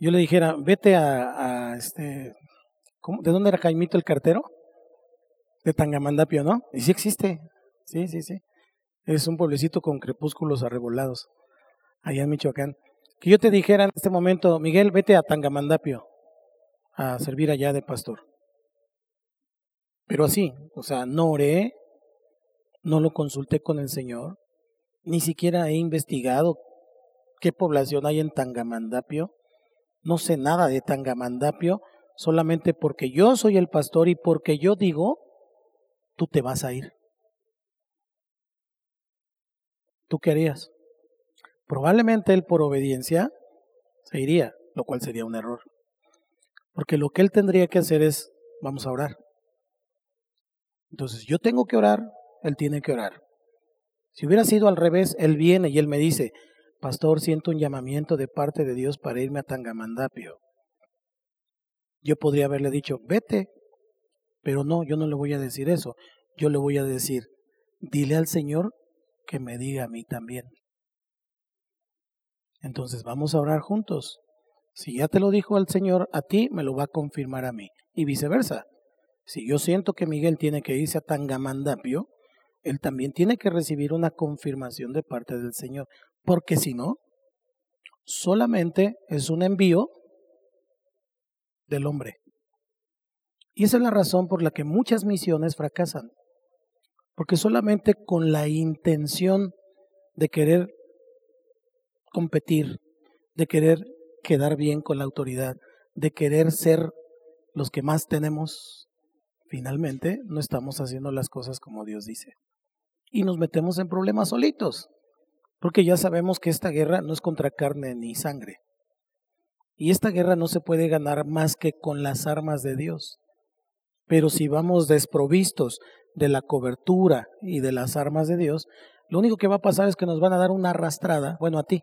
Yo le dijera, vete a, este, ¿de dónde era Jaimito el cartero? De Tangamandapio, ¿no? Y sí existe, sí, sí, sí. Es un pueblecito con crepúsculos arrebolados, allá en Michoacán. Que yo te dijera en este momento, Miguel, vete a Tangamandapio a servir allá de pastor. Pero así, o sea, no oré, no lo consulté con el Señor, ni siquiera he investigado qué población hay en Tangamandapio, no sé nada de Tangamandapio, solamente porque yo soy el pastor y porque yo digo, tú te vas a ir. ¿Tú qué harías? Probablemente él por obediencia se iría, lo cual sería un error. Porque lo que él tendría que hacer es, vamos a orar. Entonces yo tengo que orar, él tiene que orar. Si hubiera sido al revés, él viene y él me dice, pastor, siento un llamamiento de parte de Dios para irme a Tangamandapio. Yo podría haberle dicho, vete, pero no, yo no le voy a decir eso. Yo le voy a decir, dile al Señor que me diga a mí también. Entonces vamos a orar juntos. Si ya te lo dijo el Señor a ti, me lo va a confirmar a mí. Y viceversa. Si yo siento que Miguel tiene que irse a Tangamandapio, él también tiene que recibir una confirmación de parte del Señor. Porque si no, solamente es un envío del hombre. Y esa es la razón por la que muchas misiones fracasan. Porque solamente con la intención de querer competir, de querer quedar bien con la autoridad, de querer ser los que más tenemos, finalmente no estamos haciendo las cosas como Dios dice. Y nos metemos en problemas solitos, porque ya sabemos que esta guerra no es contra carne ni sangre. Y esta guerra no se puede ganar más que con las armas de Dios. Pero si vamos desprovistos de la cobertura y de las armas de Dios, lo único que va a pasar es que nos van a dar una arrastrada, bueno, a ti.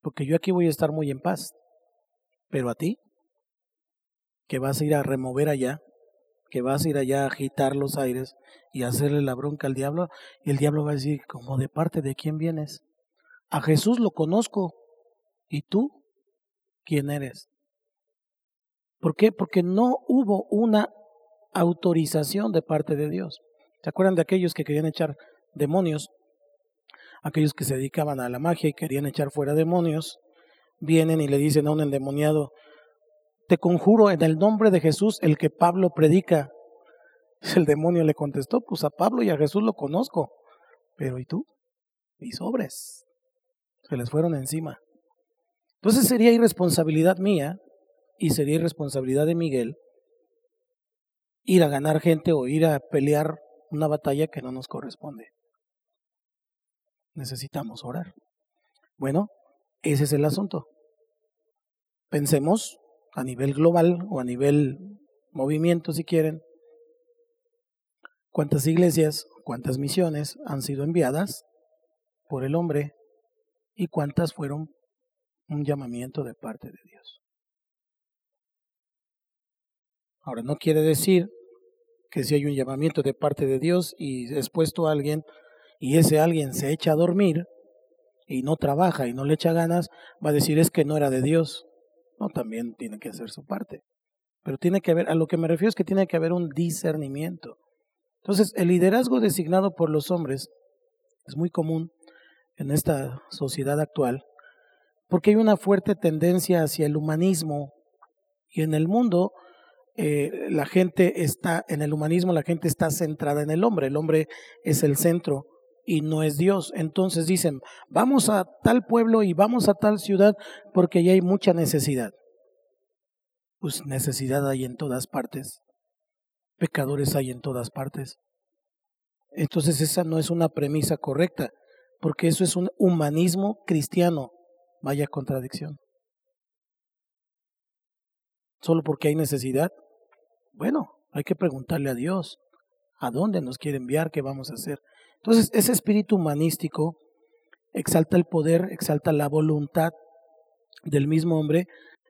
Porque yo aquí voy a estar muy en paz. Pero a ti que vas a ir a remover allá, que vas a ir allá a agitar los aires y hacerle la bronca al diablo, y el diablo va a decir, ¿como de parte de quién vienes? A Jesús lo conozco, ¿y tú quién eres? ¿Por qué? Porque no hubo una autorización de parte de Dios. ¿Se acuerdan de aquellos que querían echar demonios? Aquellos que se dedicaban a la magia y querían echar fuera demonios, vienen y le dicen a un endemoniado, te conjuro en el nombre de Jesús, el que Pablo predica. El demonio le contestó, pues a Pablo y a Jesús lo conozco, pero ¿y tú? Y sobres. Se les fueron encima. Entonces sería irresponsabilidad mía y sería irresponsabilidad de Miguel ir a ganar gente o ir a pelear una batalla que no nos corresponde. Necesitamos orar. Bueno, ese es el asunto. Pensemos a nivel global o a nivel movimiento, si quieren, cuántas iglesias, cuántas misiones han sido enviadas por el hombre y cuántas fueron un llamamiento de parte de Dios. Ahora, no quiere decir que si hay un llamamiento de parte de Dios y es puesto a alguien y ese alguien se echa a dormir y no trabaja y no le echa ganas, va a decir es que no era de Dios. No, también tiene que hacer su parte. Pero tiene que haber, a lo que me refiero es que tiene que haber un discernimiento. Entonces, el liderazgo designado por los hombres es muy común en esta sociedad actual, porque hay una fuerte tendencia hacia el humanismo y en el mundo eh, la gente está, en el humanismo la gente está centrada en el hombre, el hombre es el centro y no es Dios. Entonces dicen, vamos a tal pueblo y vamos a tal ciudad porque ya hay mucha necesidad. Pues necesidad hay en todas partes. Pecadores hay en todas partes. Entonces esa no es una premisa correcta, porque eso es un humanismo cristiano. Vaya contradicción. Solo porque hay necesidad. Bueno, hay que preguntarle a Dios a dónde nos quiere enviar, qué vamos a hacer. Entonces, ese espíritu humanístico exalta el poder, exalta la voluntad del mismo hombre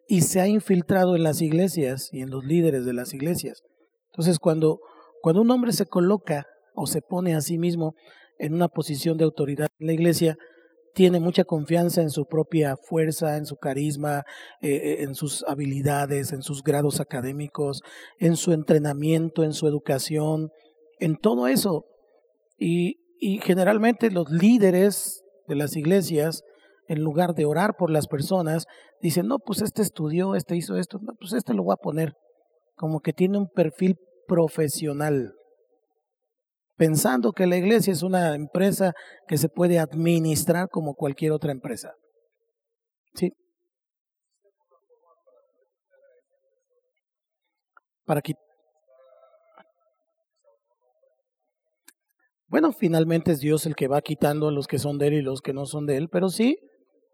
y se ha infiltrado en las iglesias y en los líderes de las iglesias. Entonces, cuando, cuando un hombre se coloca o se pone a sí mismo en una posición de autoridad en la iglesia, tiene mucha confianza en su propia fuerza, en su carisma, eh, eh, en sus habilidades, en sus grados académicos, en su entrenamiento, en su educación, en todo eso. Y, y generalmente los líderes de las iglesias, en lugar de orar por las personas, dicen, no, pues este estudió, este hizo esto, no, pues este lo voy a poner. Como que tiene un perfil profesional pensando que la iglesia es una empresa que se puede administrar como cualquier otra empresa. ¿Sí? Para que Bueno, finalmente es Dios el que va quitando a los que son de Él y los que no son de Él, pero sí,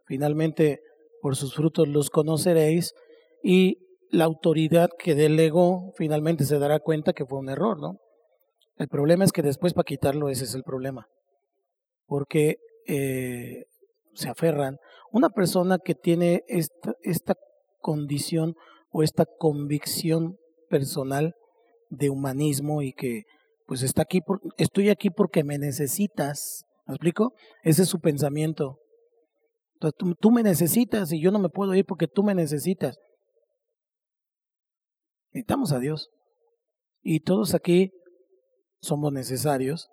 finalmente por sus frutos los conoceréis y la autoridad que delegó finalmente se dará cuenta que fue un error, ¿no? El problema es que después para quitarlo ese es el problema. Porque eh, se aferran. Una persona que tiene esta, esta condición o esta convicción personal de humanismo y que pues está aquí, por, estoy aquí porque me necesitas. ¿Me explico? Ese es su pensamiento. tú, tú me necesitas y yo no me puedo ir porque tú me necesitas. Necesitamos a Dios. Y todos aquí somos necesarios,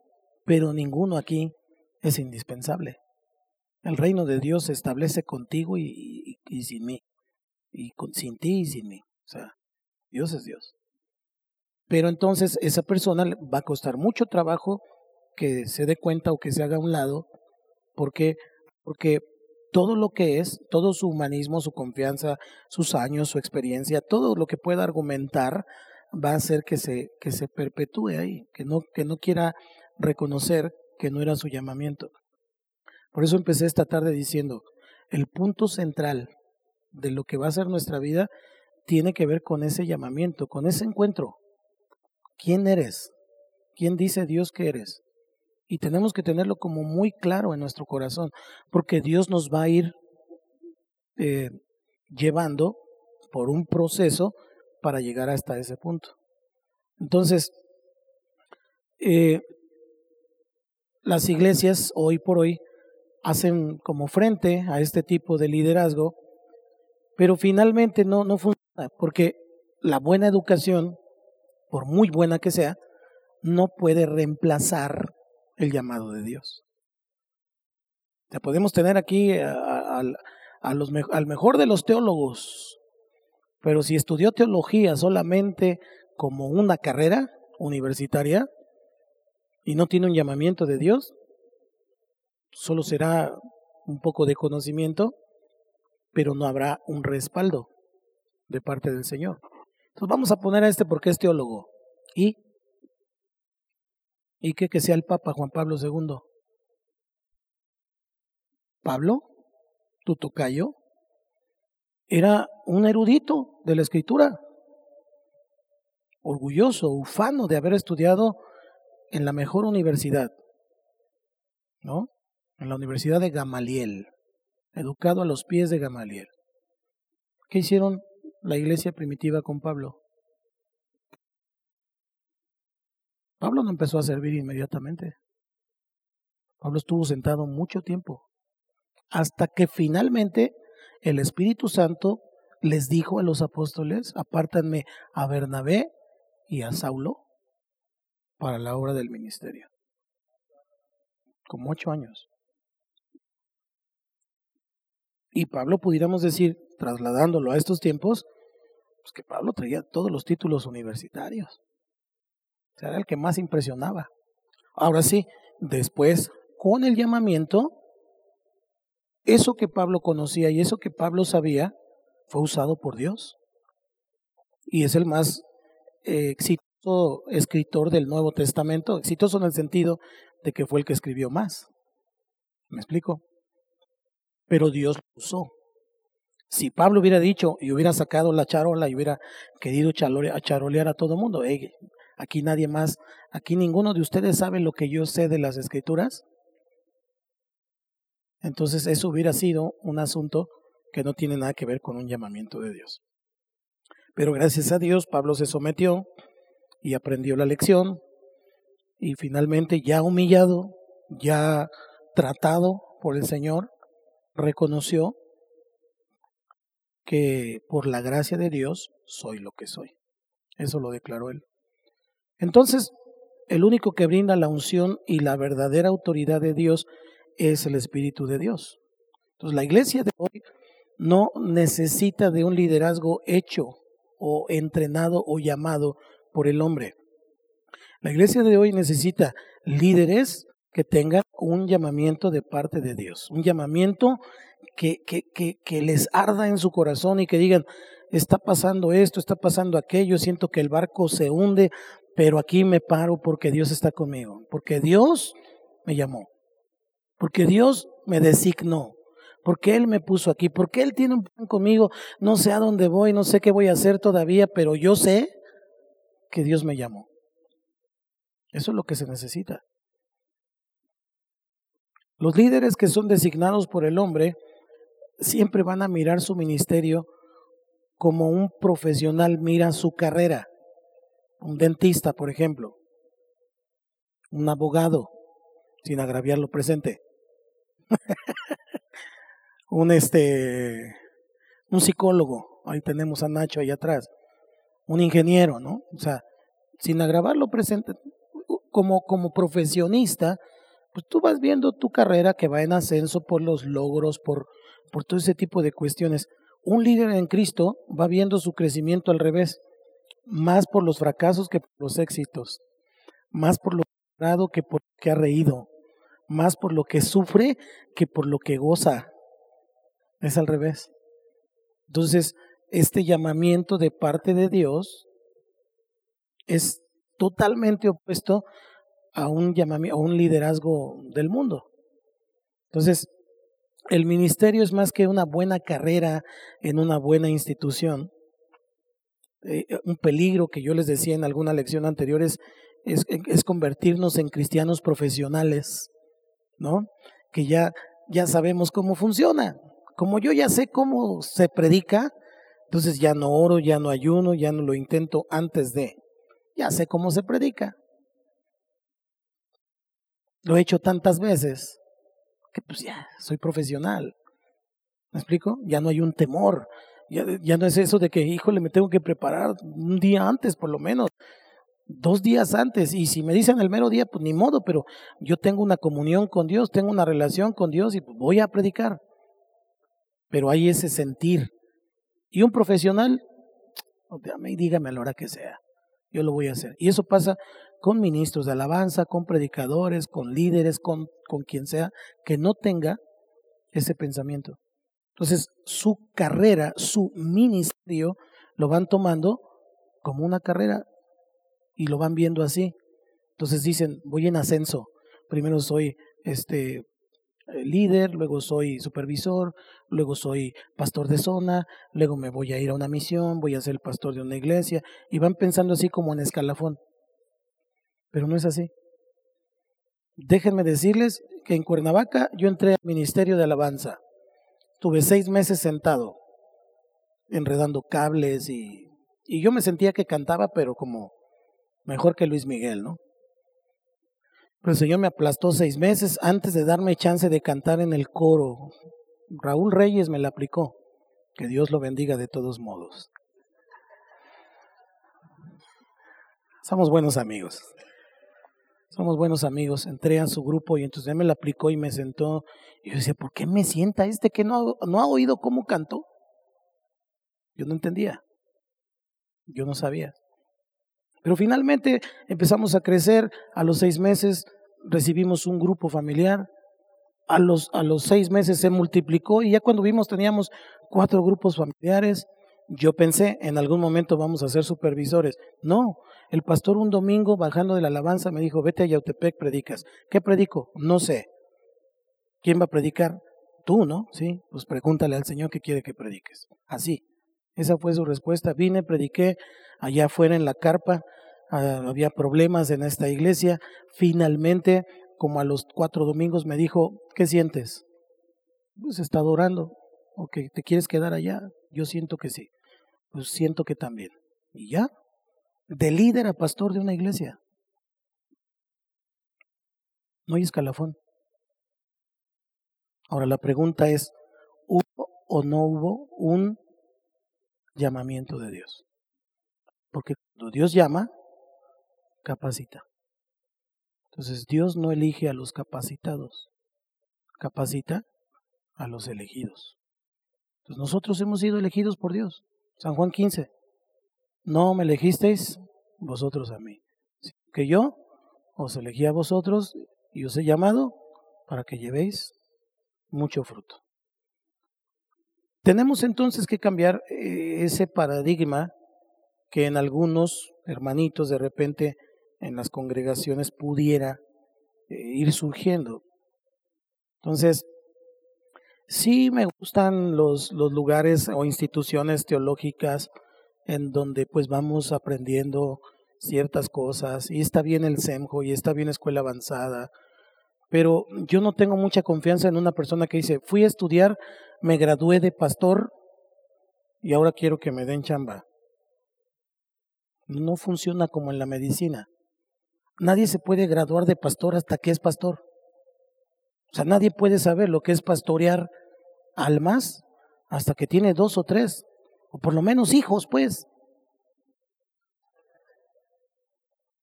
pero ninguno aquí es indispensable. El reino de Dios se establece contigo y, sin mí, y con, sin ti y sin mí. O sea, Dios es Dios. Pero entonces esa persona va a costar mucho trabajo que se dé cuenta o que se haga a un lado, porque, porque todo lo que es, todo su humanismo, su confianza, sus años, su experiencia, todo lo que pueda argumentar va a hacer que se, que se perpetúe ahí, que no, que no quiera reconocer que no era su llamamiento. Por eso empecé esta tarde diciendo, el punto central de lo que va a ser nuestra vida tiene que ver con ese llamamiento, con ese encuentro. ¿Quién eres? ¿Quién dice Dios que eres? Y tenemos que tenerlo como muy claro en nuestro corazón, porque Dios nos va a ir eh, llevando por un proceso para llegar hasta ese punto. Entonces, eh, las iglesias hoy por hoy hacen como frente a este tipo de liderazgo, pero finalmente no, no funciona, porque la buena educación, por muy buena que sea, no puede reemplazar el llamado de Dios. Ya podemos tener aquí al mejor de los teólogos, pero si estudió teología solamente como una carrera universitaria y no tiene un llamamiento de Dios, solo será un poco de conocimiento, pero no habrá un respaldo de parte del Señor. Entonces vamos a poner a este porque es teólogo. ¿Y? ¿Y qué que sea el Papa Juan Pablo II? ¿Pablo? ¿Tu tocayo? Era un erudito de la escritura, orgulloso, ufano de haber estudiado en la mejor universidad, ¿no? En la Universidad de Gamaliel, educado a los pies de Gamaliel. ¿Qué hicieron la iglesia primitiva con Pablo? Pablo no empezó a servir inmediatamente. Pablo estuvo sentado mucho tiempo, hasta que finalmente el Espíritu Santo les dijo a los apóstoles, apártanme a Bernabé y a Saulo para la obra del ministerio. Como ocho años. Y Pablo pudiéramos decir, trasladándolo a estos tiempos, pues que Pablo traía todos los títulos universitarios. Era el que más impresionaba. Ahora sí, después, con el llamamiento, eso que Pablo conocía y eso que Pablo sabía fue usado por Dios. Y es el más eh, exitoso escritor del Nuevo Testamento, exitoso en el sentido de que fue el que escribió más. ¿Me explico? Pero Dios lo usó. Si Pablo hubiera dicho y hubiera sacado la charola y hubiera querido charolear a todo el mundo, aquí nadie más, aquí ninguno de ustedes sabe lo que yo sé de las escrituras, entonces eso hubiera sido un asunto que no tiene nada que ver con un llamamiento de Dios. Pero gracias a Dios Pablo se sometió y aprendió la lección y finalmente ya humillado, ya tratado por el Señor, reconoció que por la gracia de Dios soy lo que soy. Eso lo declaró él. Entonces, el único que brinda la unción y la verdadera autoridad de Dios es el Espíritu de Dios. Entonces, la iglesia de hoy no necesita de un liderazgo hecho o entrenado o llamado por el hombre. La iglesia de hoy necesita líderes que tengan un llamamiento de parte de Dios, un llamamiento que, que, que, que les arda en su corazón y que digan, está pasando esto, está pasando aquello, siento que el barco se hunde, pero aquí me paro porque Dios está conmigo, porque Dios me llamó, porque Dios me designó, porque Él me puso aquí, porque Él tiene un plan conmigo, no sé a dónde voy, no sé qué voy a hacer todavía, pero yo sé que Dios me llamó. Eso es lo que se necesita. Los líderes que son designados por el hombre siempre van a mirar su ministerio como un profesional mira su carrera. Un dentista, por ejemplo. Un abogado, sin agraviar lo presente. un este un psicólogo, ahí tenemos a Nacho ahí atrás. Un ingeniero, ¿no? O sea, sin agravar lo presente, como, como profesionista, pues tú vas viendo tu carrera que va en ascenso por los logros, por, por todo ese tipo de cuestiones. Un líder en Cristo va viendo su crecimiento al revés, más por los fracasos que por los éxitos, más por lo que por lo que ha reído, más por lo que sufre que por lo que goza. Es al revés. Entonces, este llamamiento de parte de Dios es totalmente opuesto a un llamamiento, a un liderazgo del mundo. Entonces, el ministerio es más que una buena carrera en una buena institución. Eh, eh, un peligro que yo les decía en alguna lección anterior es, es, convertirnos en cristianos profesionales, ¿no? Que ya, ya sabemos cómo funciona. Como yo ya sé cómo se predica, entonces ya no oro, ya no ayuno, ya no lo intento antes de. Ya sé cómo se predica. Lo he hecho tantas veces que pues ya soy profesional. ¿Me explico? Ya no hay un temor. Ya, ya no es eso de que, híjole, me tengo que preparar un día antes, por lo menos, dos días antes. Y si me dicen el mero día, pues ni modo, pero yo tengo una comunión con Dios, tengo una relación con Dios y pues, voy a predicar. Pero hay ese sentir. Y un profesional, dígame a la hora que sea, yo lo voy a hacer. Y eso pasa con ministros de alabanza, con predicadores, con líderes, con, con quien sea, que no tenga ese pensamiento. Entonces, su carrera, su ministerio, lo van tomando como una carrera y lo van viendo así. Entonces dicen, voy en ascenso. Primero soy este líder, luego soy supervisor, luego soy pastor de zona, luego me voy a ir a una misión, voy a ser pastor de una iglesia y van pensando así como en escalafón pero no es así. Déjenme decirles que en Cuernavaca yo entré al Ministerio de Alabanza. Tuve seis meses sentado, enredando cables y, y yo me sentía que cantaba, pero como mejor que Luis Miguel, ¿no? Pero el Señor me aplastó seis meses antes de darme chance de cantar en el coro. Raúl Reyes me la aplicó. Que Dios lo bendiga de todos modos. Somos buenos amigos. Somos buenos amigos. Entré a su grupo y entonces él me la aplicó y me sentó. Y yo decía, ¿por qué me sienta este que no, no ha oído cómo cantó? Yo no entendía. Yo no sabía. Pero finalmente empezamos a crecer. A los seis meses recibimos un grupo familiar. A los, a los seis meses se multiplicó y ya cuando vimos teníamos cuatro grupos familiares. Yo pensé, en algún momento vamos a ser supervisores. No, el pastor un domingo bajando de la alabanza me dijo, vete a Yautepec, predicas. ¿Qué predico? No sé. ¿Quién va a predicar? Tú, ¿no? Sí, pues pregúntale al Señor qué quiere que prediques. Así. Esa fue su respuesta. Vine, prediqué allá afuera en la carpa. Ah, había problemas en esta iglesia. Finalmente, como a los cuatro domingos, me dijo, ¿qué sientes? pues está adorando o que te quieres quedar allá. Yo siento que sí. Pues siento que también. Y ya, de líder a pastor de una iglesia. No hay escalafón. Ahora la pregunta es, ¿hubo o no hubo un llamamiento de Dios? Porque cuando Dios llama, capacita. Entonces Dios no elige a los capacitados, capacita a los elegidos. Entonces nosotros hemos sido elegidos por Dios. San Juan 15. No me elegisteis vosotros a mí, que yo os elegí a vosotros y os he llamado para que llevéis mucho fruto. Tenemos entonces que cambiar eh, ese paradigma que en algunos hermanitos de repente en las congregaciones pudiera eh, ir surgiendo. Entonces, sí me gustan los, lugares o instituciones teológicas en donde pues vamos aprendiendo ciertas cosas y está bien el SEMJO y está bien escuela avanzada, pero yo no tengo mucha confianza en una persona que dice, fui a estudiar, me gradué de pastor y ahora quiero que me den chamba. No funciona como en la medicina. Nadie se puede graduar de pastor hasta que es pastor. O sea, nadie puede saber lo que es pastorear almas hasta que tiene dos o tres, o por lo menos hijos, pues.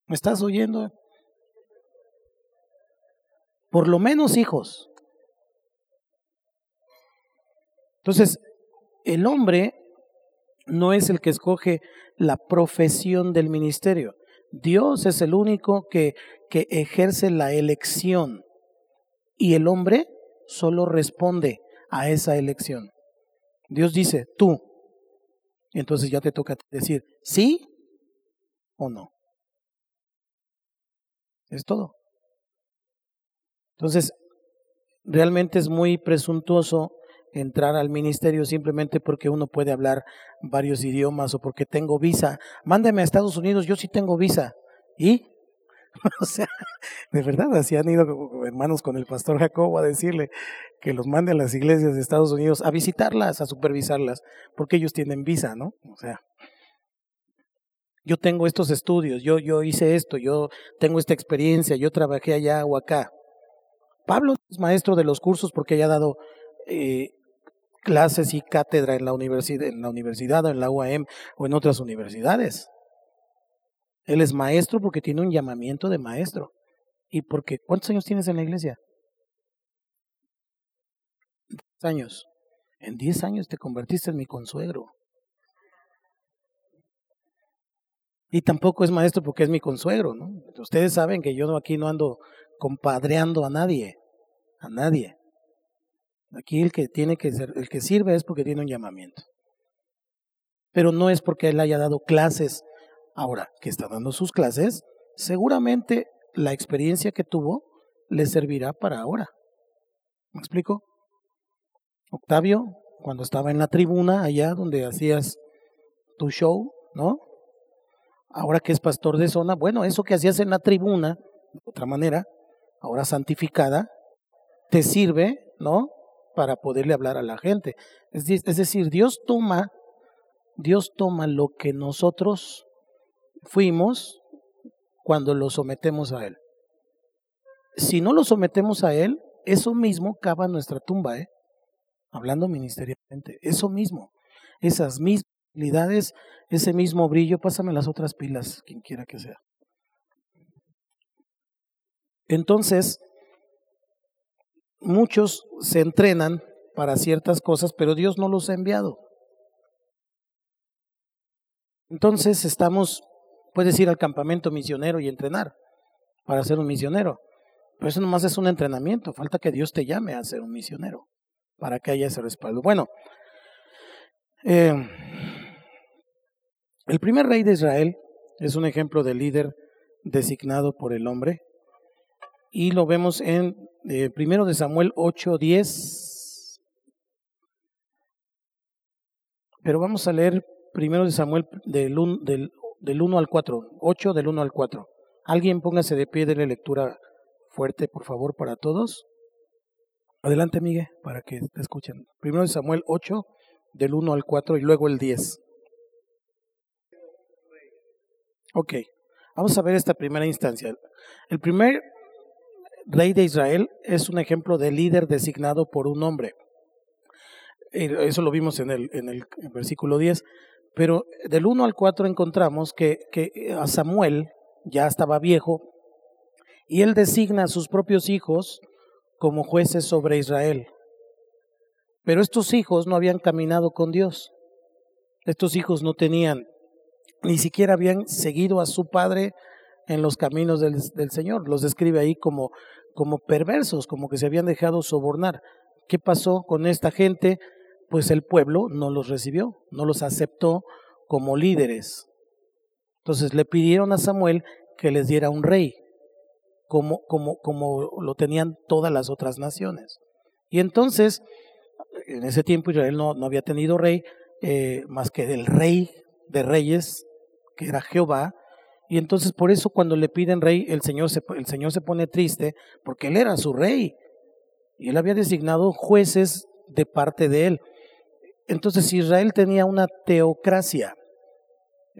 ¿Me estás oyendo? Por lo menos hijos. Entonces, el hombre no es el que escoge la profesión del ministerio. Dios es el único que, que ejerce la elección y el hombre solo responde a esa elección. Dios dice, tú. Entonces ya te toca decir, sí o no. Es todo. Entonces, realmente es muy presuntuoso entrar al ministerio simplemente porque uno puede hablar varios idiomas o porque tengo visa. Mándeme a Estados Unidos, yo sí tengo visa. ¿Y? o sea, de verdad, así han ido hermanos con el pastor Jacobo a decirle que los mande a las iglesias de Estados Unidos a visitarlas, a supervisarlas, porque ellos tienen visa, ¿no? O sea, yo tengo estos estudios, yo, yo hice esto, yo tengo esta experiencia, yo trabajé allá o acá. Pablo es maestro de los cursos porque haya dado eh, clases y cátedra en la universidad, en la universidad, en la UAM o en otras universidades. Él es maestro porque tiene un llamamiento de maestro. ¿Y porque cuántos años tienes en la iglesia? Diez años. En diez años te convertiste en mi consuegro. Y tampoco es maestro porque es mi consuegro, ¿no? Ustedes saben que yo aquí no ando compadreando a nadie, a nadie. Aquí el que tiene que ser, el que sirve es porque tiene un llamamiento. Pero no es porque él haya dado clases Ahora que está dando sus clases, seguramente la experiencia que tuvo le servirá para ahora. ¿Me explico? Octavio, cuando estaba en la tribuna allá donde hacías tu show, ¿no? Ahora que es pastor de zona, bueno, eso que hacías en la tribuna, de otra manera, ahora santificada, te sirve, ¿no? Para poderle hablar a la gente. Es, decir, Dios toma, Dios toma lo que nosotros fuimos cuando lo sometemos a Él. Si no lo sometemos a Él, eso mismo cava nuestra tumba, ¿eh? Hablando ministerialmente, eso mismo, esas mismas habilidades, ese mismo brillo, pásame las otras pilas, quien quiera que sea. Entonces, muchos se entrenan para ciertas cosas, pero Dios no los ha enviado. Entonces estamos Puedes ir al campamento misionero y entrenar para ser un misionero. Pero eso nomás es un entrenamiento. Falta que Dios te llame a ser un misionero para que haya ese respaldo. Bueno, eh, el primer rey de Israel es un ejemplo de líder designado por el hombre. Y lo vemos en eh, primero de Samuel 8:10. Pero vamos a leer primero de Samuel del, del del 1 al 4, 8 del 1 al 4. Alguien póngase de pie de la lectura fuerte, por favor, para todos. Adelante, Miguel, para que te escuchen. Primero Samuel 8, del 1 al 4 y luego el 10. Ok, vamos a ver esta primera instancia. El primer rey de Israel es un ejemplo de líder designado por un hombre. Eso lo vimos en el, en el versículo 10. Pero del 1 al 4 encontramos que, que a Samuel ya estaba viejo y él designa a sus propios hijos como jueces sobre Israel. Pero estos hijos no habían caminado con Dios. Estos hijos no tenían, ni siquiera habían seguido a su padre en los caminos del, del Señor. Los describe ahí como, como perversos, como que se habían dejado sobornar. ¿Qué pasó con esta gente? Pues el pueblo no los recibió, no los aceptó como líderes. Entonces le pidieron a Samuel que les diera un rey, como, como, como lo tenían todas las otras naciones. Y entonces en ese tiempo Israel no, no había tenido rey eh, más que del rey de reyes, que era Jehová, y entonces por eso cuando le piden rey, el Señor se, el Señor se pone triste, porque él era su rey, y él había designado jueces de parte de él. Entonces Israel tenía una teocracia,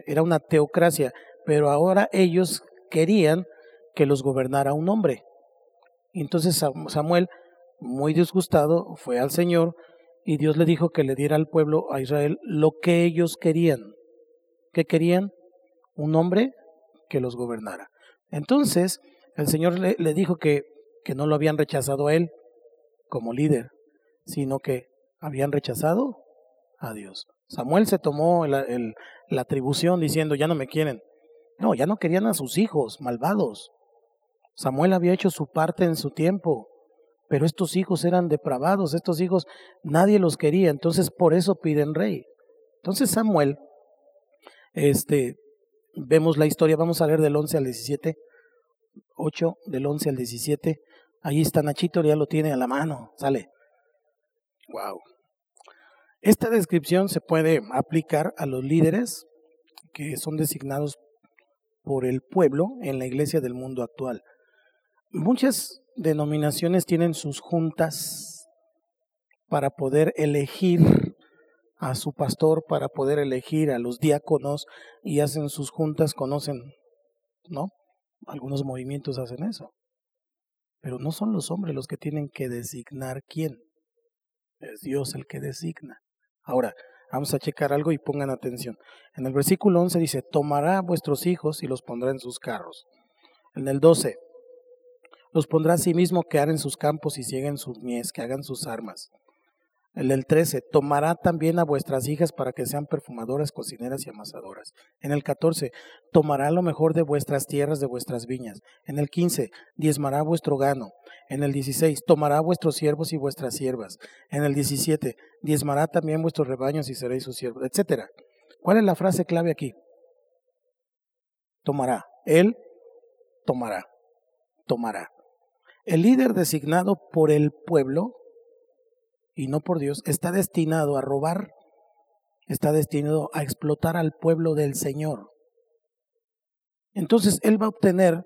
era una teocracia, pero ahora ellos querían que los gobernara un hombre. Entonces Samuel, muy disgustado, fue al Señor y Dios le dijo que le diera al pueblo, a Israel, lo que ellos querían. ¿Qué querían? Un hombre que los gobernara. Entonces, el Señor le, dijo que, que no lo habían rechazado a él como líder, sino que habían rechazado a Dios. Samuel se tomó la, la atribución diciendo, ya no me quieren. No, ya no querían a sus hijos malvados. Samuel había hecho su parte en su tiempo. Pero estos hijos eran depravados, estos hijos nadie los quería, entonces por eso piden rey. Entonces Samuel, este, vemos la historia, vamos a leer del 11 al 17, 8 del 11 al 17, ahí está Nachito, ya lo tiene a la mano, sale. Wow. Esta descripción se puede aplicar a los líderes que son designados por el pueblo en la iglesia del mundo actual. Muchas denominaciones tienen sus juntas para poder elegir a su pastor, para poder elegir a los diáconos y hacen sus juntas, conocen, ¿no? Algunos movimientos hacen eso. Pero no son los hombres los que tienen que designar quién. Es Dios el que designa. Ahora, vamos a checar algo y pongan atención. En el versículo 11 dice, tomará a vuestros hijos y los pondrá en sus carros. En el 12, los pondrá a sí mismo que en sus campos y cieguen sus mies, que hagan sus armas. El del 13, tomará también a vuestras hijas para que sean perfumadoras, cocineras y amasadoras. En el 14, tomará lo mejor de vuestras tierras, de vuestras viñas. En el 15, diezmará vuestro gano. En el 16, tomará vuestros siervos y vuestras siervas. En el 17, diezmará también vuestros rebaños y seréis sus siervos, etc. ¿Cuál es la frase clave aquí? Tomará. Él tomará. Tomará. El líder designado por el pueblo y no por Dios está destinado a robar, está destinado a explotar al pueblo del Señor. Entonces él va a obtener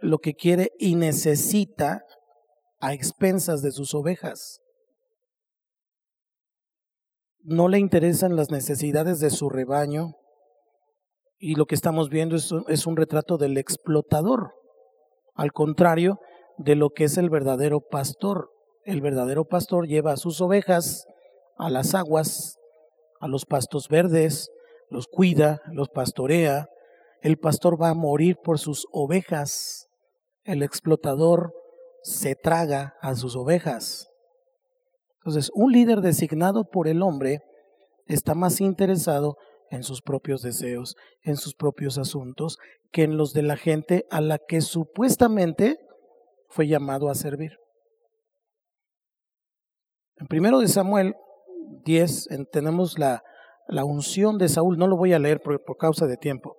lo que quiere y necesita a expensas de sus ovejas. No le interesan las necesidades de su rebaño y lo que estamos viendo es un, es un retrato del explotador. Al contrario, de lo que es el verdadero pastor. El verdadero pastor lleva a sus ovejas a las aguas, a los pastos verdes, los cuida, los pastorea. El pastor va a morir por sus ovejas. El explotador se traga a sus ovejas. Entonces, un líder designado por el hombre está más interesado en sus propios deseos, en sus propios asuntos, que en los de la gente a la que supuestamente fue llamado a servir. En primero de Samuel 10 tenemos la, la, unción de Saúl, no lo voy a leer por, por causa de tiempo.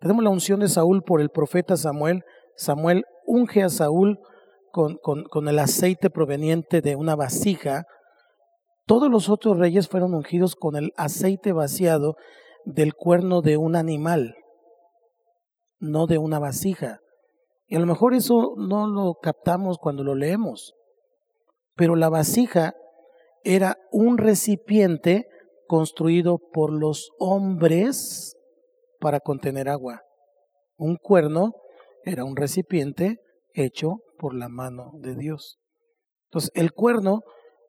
Tenemos la unción de Saúl por el profeta Samuel. Samuel unge a Saúl con, con, con el aceite proveniente de una vasija. Todos los otros reyes fueron ungidos con el aceite vaciado del cuerno de un animal, no de una vasija. Y a lo mejor eso no lo captamos cuando lo leemos. Pero la vasija era un recipiente construido por los hombres para contener agua. Un cuerno era un recipiente hecho por la mano de Dios. Entonces, el cuerno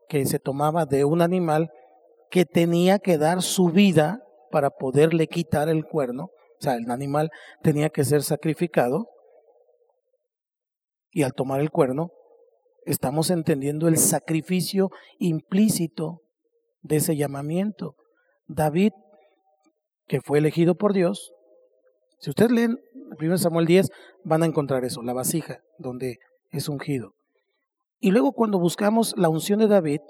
que se tomaba de un animal que tenía que dar su vida para poderle quitar el cuerno, o sea, el animal tenía que ser sacrificado, y al tomar el cuerno, estamos entendiendo el sacrificio implícito de ese llamamiento. David, que fue elegido por Dios, si ustedes leen 1 Samuel 10, van a encontrar eso, la vasija, donde es ungido. Y luego cuando buscamos la unción de David,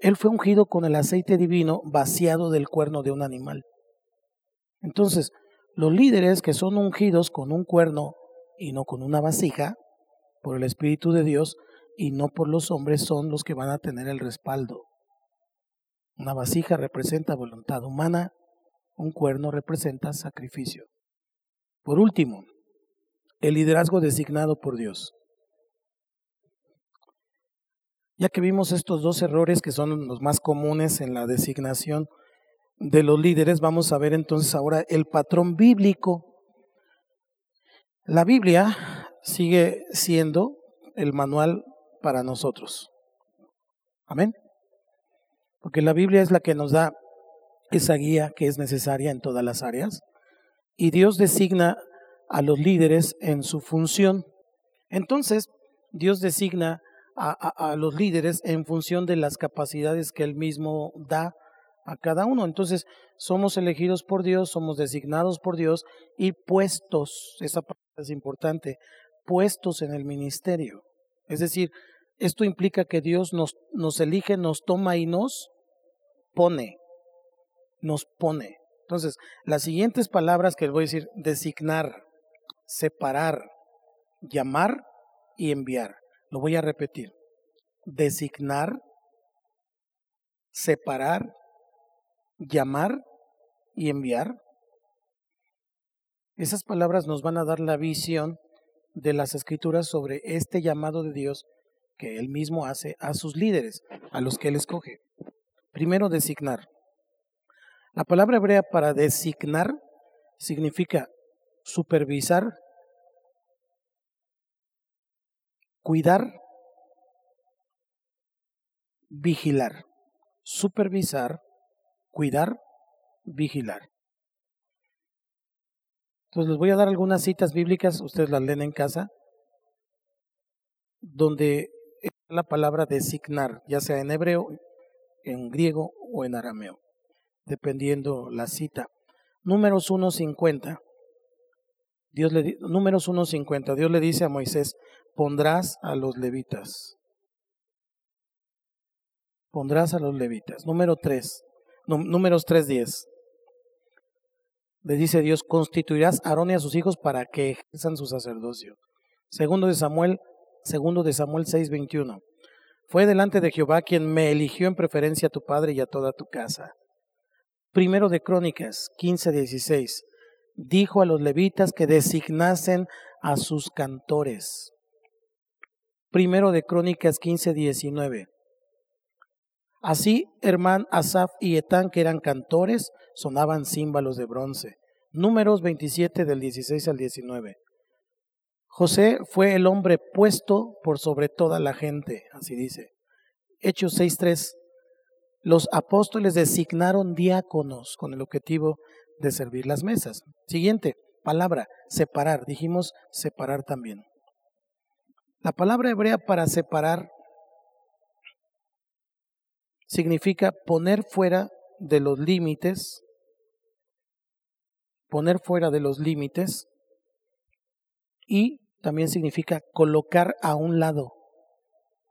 él fue ungido con el aceite divino vaciado del cuerno de un animal. Entonces, los líderes que son ungidos con un cuerno y no con una vasija, por el Espíritu de Dios y no por los hombres, son los que van a tener el respaldo. Una vasija representa voluntad humana, un cuerno representa sacrificio. Por último, el liderazgo designado por Dios. Ya que vimos estos dos errores que son los más comunes en la designación de los líderes, vamos a ver entonces ahora el patrón bíblico. La Biblia sigue siendo el manual para nosotros. Amén. Porque la Biblia es la que nos da esa guía que es necesaria en todas las áreas. Y Dios designa a los líderes en su función. Entonces, Dios designa a, los líderes en función de las capacidades que Él mismo da a cada uno. Entonces, somos elegidos por Dios, somos designados por Dios y puestos, esa parte es importante, puestos en el ministerio. Es decir, esto implica que Dios nos, nos elige, nos toma y nos pone. Nos pone. Entonces, las siguientes palabras que les voy a decir, designar, separar, llamar y enviar. Lo voy a repetir. Designar, separar, llamar y enviar. Esas palabras nos van a dar la visión de las escrituras sobre este llamado de Dios que él mismo hace a sus líderes, a los que él escoge. Primero, designar. La palabra hebrea para designar significa supervisar, cuidar, vigilar. Supervisar, cuidar, vigilar. Entonces les voy a dar algunas citas bíblicas, ustedes las leen en casa, donde la palabra designar, ya sea en hebreo, en griego o en arameo, dependiendo la cita. Números 1.50. Dios le, números 1.50. Dios le dice a Moisés, pondrás a los levitas. Pondrás a los levitas. Número 3. Números 3.10 le dice Dios, constituirás a Aarón y a sus hijos para que ejerzan su sacerdocio. Segundo de Samuel, segundo de Samuel 6:21. Fue delante de Jehová quien me eligió en preferencia a tu padre y a toda tu casa. Primero de Crónicas 15:16. Dijo a los levitas que designasen a sus cantores. Primero de Crónicas 15:19. Así, Hermán Asaf y Etán, que eran cantores, sonaban címbalos de bronce. Números 27 del 16 al 19. José fue el hombre puesto por sobre toda la gente, así dice. Hechos 6.3. Los apóstoles designaron diáconos con el objetivo de servir las mesas. Siguiente, palabra, separar. Dijimos separar también. La palabra hebrea para separar significa poner fuera de los límites, poner fuera de los límites y también significa colocar a un lado,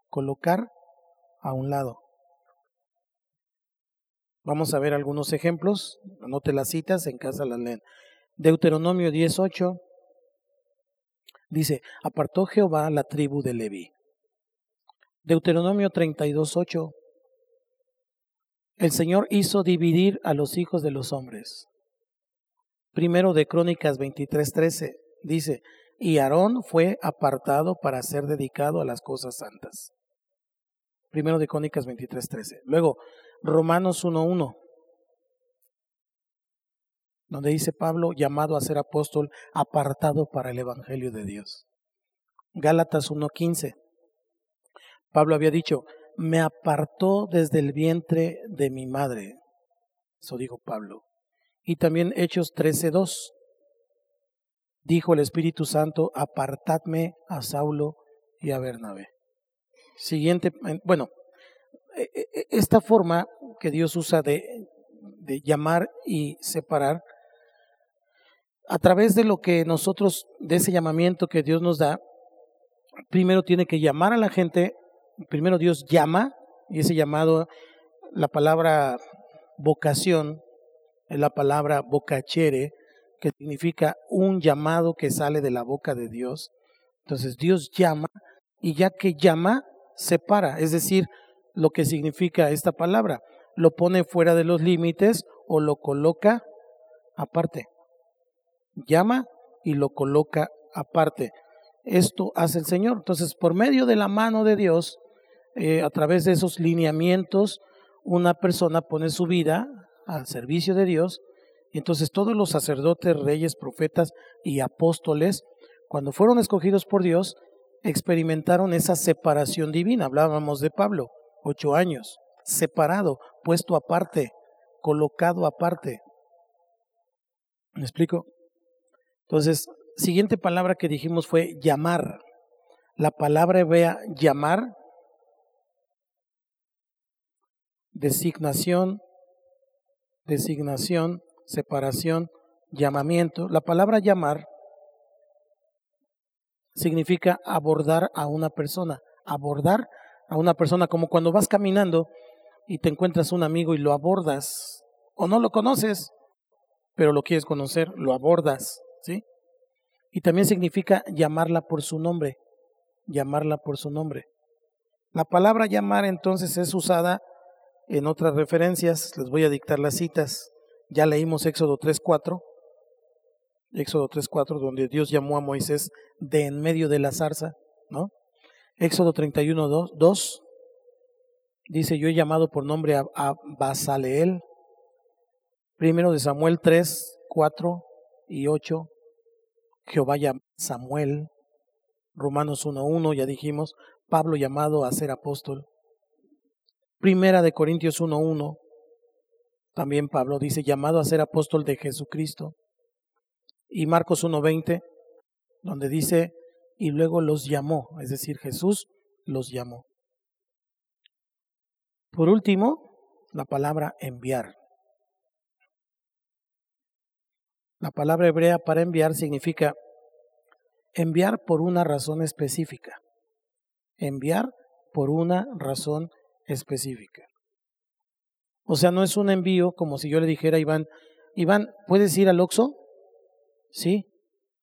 colocar a un lado. Vamos a ver algunos ejemplos, anote las citas, en casa las leen. Deuteronomio 18 dice, apartó Jehová la tribu de Leví. Deuteronomio 32.8 el Señor hizo dividir a los hijos de los hombres. Primero de Crónicas 23:13 dice, y Aarón fue apartado para ser dedicado a las cosas santas. Primero de Crónicas 23:13. Luego, Romanos 1:1, donde dice Pablo, llamado a ser apóstol, apartado para el Evangelio de Dios. Gálatas 1:15. Pablo había dicho, me apartó desde el vientre de mi madre. Eso dijo Pablo. Y también Hechos 13:2. Dijo el Espíritu Santo, apartadme a Saulo y a Bernabé. Siguiente, bueno, e, e, e, esta forma que Dios usa de, de llamar y separar, a través de lo que nosotros, de ese llamamiento que Dios nos da, primero tiene que llamar a la gente, primero Dios llama, y ese llamado, la palabra vocación, es la palabra vocachere, que significa un llamado que sale de la boca de Dios. Entonces Dios llama, y ya que llama, separa, es decir, lo que significa esta palabra, lo pone fuera de los límites o lo coloca aparte. Llama y lo coloca aparte. Esto hace el Señor. Entonces, por medio de la mano de Dios, eh, a través de esos lineamientos, una persona pone su vida al servicio de Dios. Entonces todos los sacerdotes, reyes, profetas y apóstoles, cuando fueron escogidos por Dios, experimentaron esa separación divina. Hablábamos de Pablo, ocho años, separado, puesto aparte, colocado aparte. ¿Me explico? Entonces, siguiente palabra que dijimos fue llamar. La palabra hebrea llamar, designación, designación, separación, llamamiento. La palabra llamar significa abordar a una persona, abordar a una persona como cuando vas caminando y te encuentras un amigo y lo abordas o no lo conoces, pero lo quieres conocer, lo abordas, ¿sí? Y también significa llamarla por su nombre, llamarla por su nombre. La palabra llamar entonces es usada en otras referencias, les voy a dictar las citas. Ya leímos Éxodo 3.4, Éxodo 3.4, donde Dios llamó a Moisés de en medio de la zarza, ¿no? Éxodo 31, 2, dice, yo he llamado por nombre a, Basaleel. Primero de Samuel 3, 4 y 8, Jehová llama Samuel. Romanos 1, 1, ya dijimos, Pablo llamado a ser apóstol. Primera de Corintios 1, 1, también Pablo dice, llamado a ser apóstol de Jesucristo. Y Marcos 1, 20, donde dice, y luego los llamó, es decir, Jesús los llamó. Por último, la palabra enviar. La palabra hebrea para enviar significa enviar por una razón específica. Enviar por una razón específica. O sea, no es un envío como si yo le dijera a Iván, Iván, ¿puedes ir al Oxxo? Sí.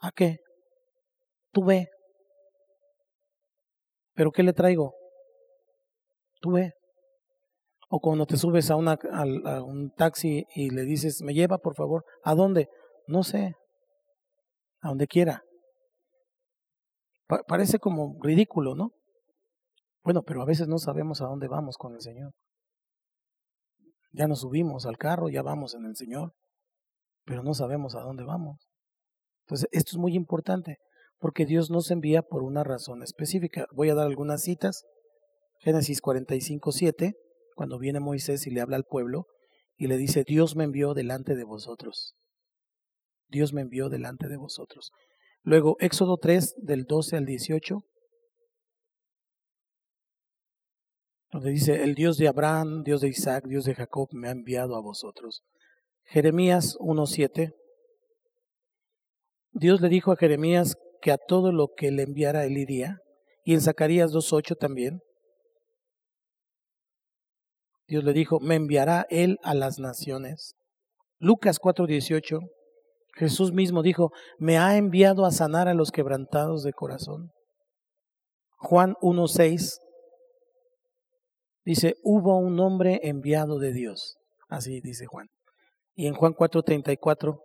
¿A qué? Tú ve. ¿Pero qué le traigo? Tú ve. O cuando te subes a, una, a, un taxi y le dices, me lleva por favor, ¿a dónde? No sé, a donde quiera. parece como ridículo, ¿no? Bueno, pero a veces no sabemos a dónde vamos con el Señor. Ya nos subimos al carro, ya vamos en el Señor, pero no sabemos a dónde vamos. Entonces, esto es muy importante porque Dios nos envía por una razón específica. Voy a dar algunas citas. Génesis 45, 7, cuando viene Moisés y le habla al pueblo y le dice, Dios me envió delante de vosotros. Dios me envió delante de vosotros. Luego, Éxodo 3, del 12 al 18, donde dice, el Dios de Abraham, Dios de Isaac, Dios de Jacob, me ha enviado a vosotros. Jeremías 1.7, Dios le dijo a Jeremías que a todo lo que le enviara él iría. Y en Zacarías 2.8 también. Dios le dijo, me enviará él a las naciones. Lucas 4.18. Jesús mismo dijo, me ha enviado a sanar a los quebrantados de corazón. Juan 1.6 dice, hubo un hombre enviado de Dios. Así dice Juan. Y en Juan 4.34,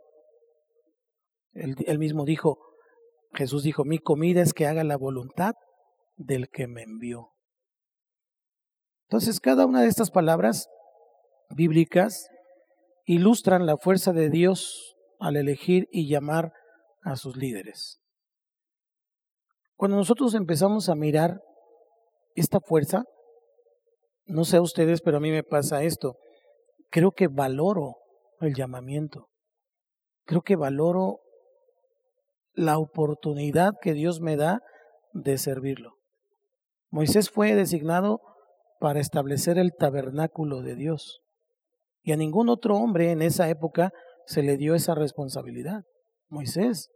él, él mismo dijo, Jesús dijo, mi comida es que haga la voluntad del que me envió. Entonces, cada una de estas palabras bíblicas ilustran la fuerza de Dios al elegir y llamar a sus líderes. Cuando nosotros empezamos a mirar esta fuerza, no sé a ustedes, pero a mí me pasa esto. Creo que valoro el llamamiento. Creo que valoro la oportunidad que Dios me da de servirlo. Moisés fue designado para establecer el tabernáculo de Dios. Y a ningún otro hombre en esa época se le dio esa responsabilidad. Moisés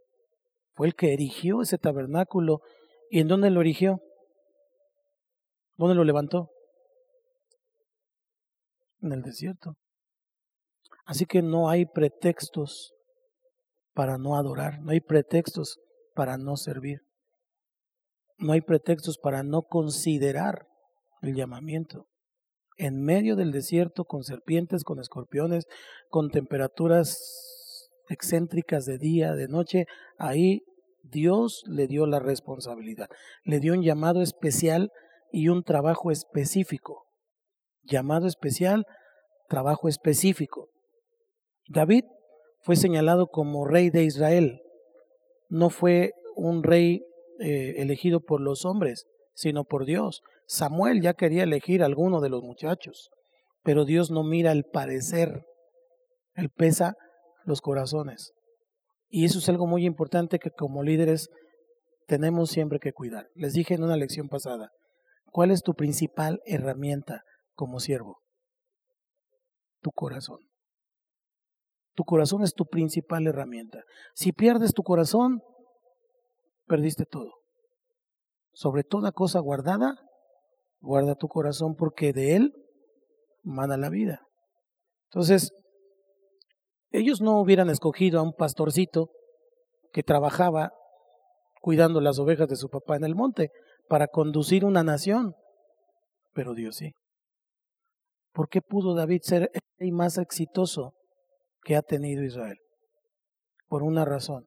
fue el que erigió ese tabernáculo. ¿Y en dónde lo erigió? ¿Dónde lo levantó? En el desierto. Así que no hay pretextos para no adorar, no hay pretextos para no servir, no hay pretextos para no considerar el llamamiento. En medio del desierto, con serpientes, con escorpiones, con temperaturas excéntricas de día, de noche, ahí Dios le dio la responsabilidad, le dio un llamado especial y un trabajo específico. Llamado especial, trabajo específico. David fue señalado como rey de Israel. No fue un rey eh, elegido por los hombres, sino por Dios. Samuel ya quería elegir a alguno de los muchachos, pero Dios no mira el parecer, él pesa los corazones. Y eso es algo muy importante que como líderes tenemos siempre que cuidar. Les dije en una lección pasada, ¿cuál es tu principal herramienta como siervo? Tu corazón. Tu corazón es tu principal herramienta. Si pierdes tu corazón, perdiste todo. Sobre toda cosa guardada, guarda tu corazón porque de él mana la vida. Entonces, ellos no hubieran escogido a un pastorcito que trabajaba cuidando las ovejas de su papá en el monte para conducir una nación, pero Dios sí. ¿Por qué pudo David ser el más exitoso que ha tenido Israel. Por una razón.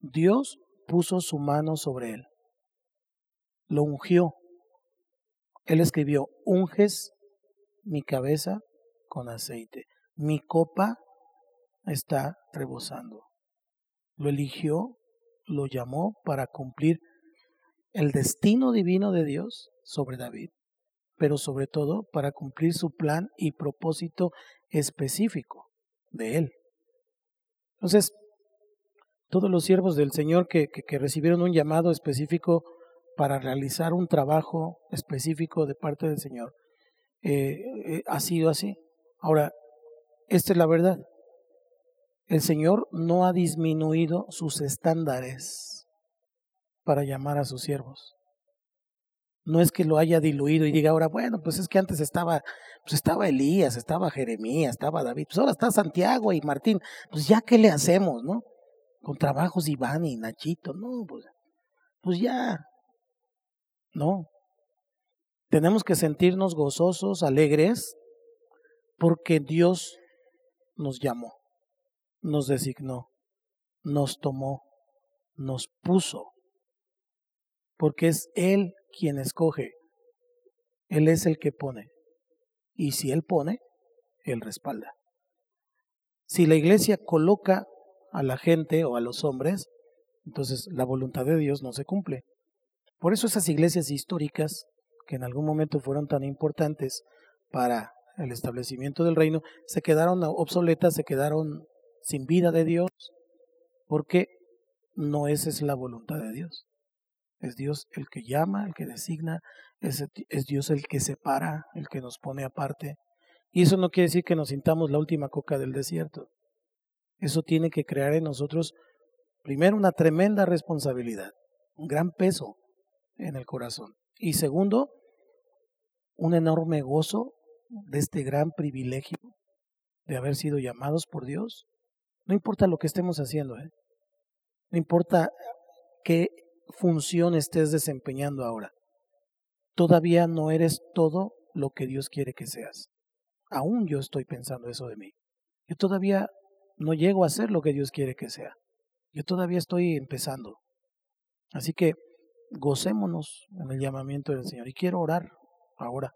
Dios puso su mano sobre él. Lo ungió. Él escribió, unges mi cabeza con aceite. Mi copa está rebosando. Lo eligió, lo llamó para cumplir el destino divino de Dios sobre David, pero sobre todo para cumplir su plan y propósito específico de Él. Entonces, todos los siervos del Señor que, que, recibieron un llamado específico para realizar un trabajo específico de parte del Señor, eh, eh, ha sido así. Ahora, esta es la verdad. El Señor no ha disminuido sus estándares para llamar a sus siervos. No es que lo haya diluido y diga ahora, bueno, pues es que antes estaba, pues estaba Elías, estaba Jeremías, estaba David, pues ahora está Santiago y Martín, pues ya qué le hacemos, ¿no? Con trabajos Iván y Nachito, no, pues, pues ya, no. Tenemos que sentirnos gozosos, alegres, porque Dios nos llamó, nos designó, nos tomó, nos puso, porque es Él quien escoge. Él es el que pone. Y si Él pone, Él respalda. Si la iglesia coloca a la gente o a los hombres, entonces la voluntad de Dios no se cumple. Por eso esas iglesias históricas, que en algún momento fueron tan importantes para el establecimiento del reino, se quedaron obsoletas, se quedaron sin vida de Dios, porque no esa es la voluntad de Dios. Es Dios el que llama, el que designa, es, Dios el que separa, el que nos pone aparte. Y eso no quiere decir que nos sintamos la última coca del desierto. Eso tiene que crear en nosotros, primero, una tremenda responsabilidad, un gran peso en el corazón. Y segundo, un enorme gozo de este gran privilegio de haber sido llamados por Dios. No importa lo que estemos haciendo, ¿eh? no importa qué función estés desempeñando ahora. Todavía no eres todo lo que Dios quiere que seas. Aún yo estoy pensando eso de mí. Yo todavía no llego a ser lo que Dios quiere que sea. Yo todavía estoy empezando. Así que gocémonos en el llamamiento del Señor. Y quiero orar ahora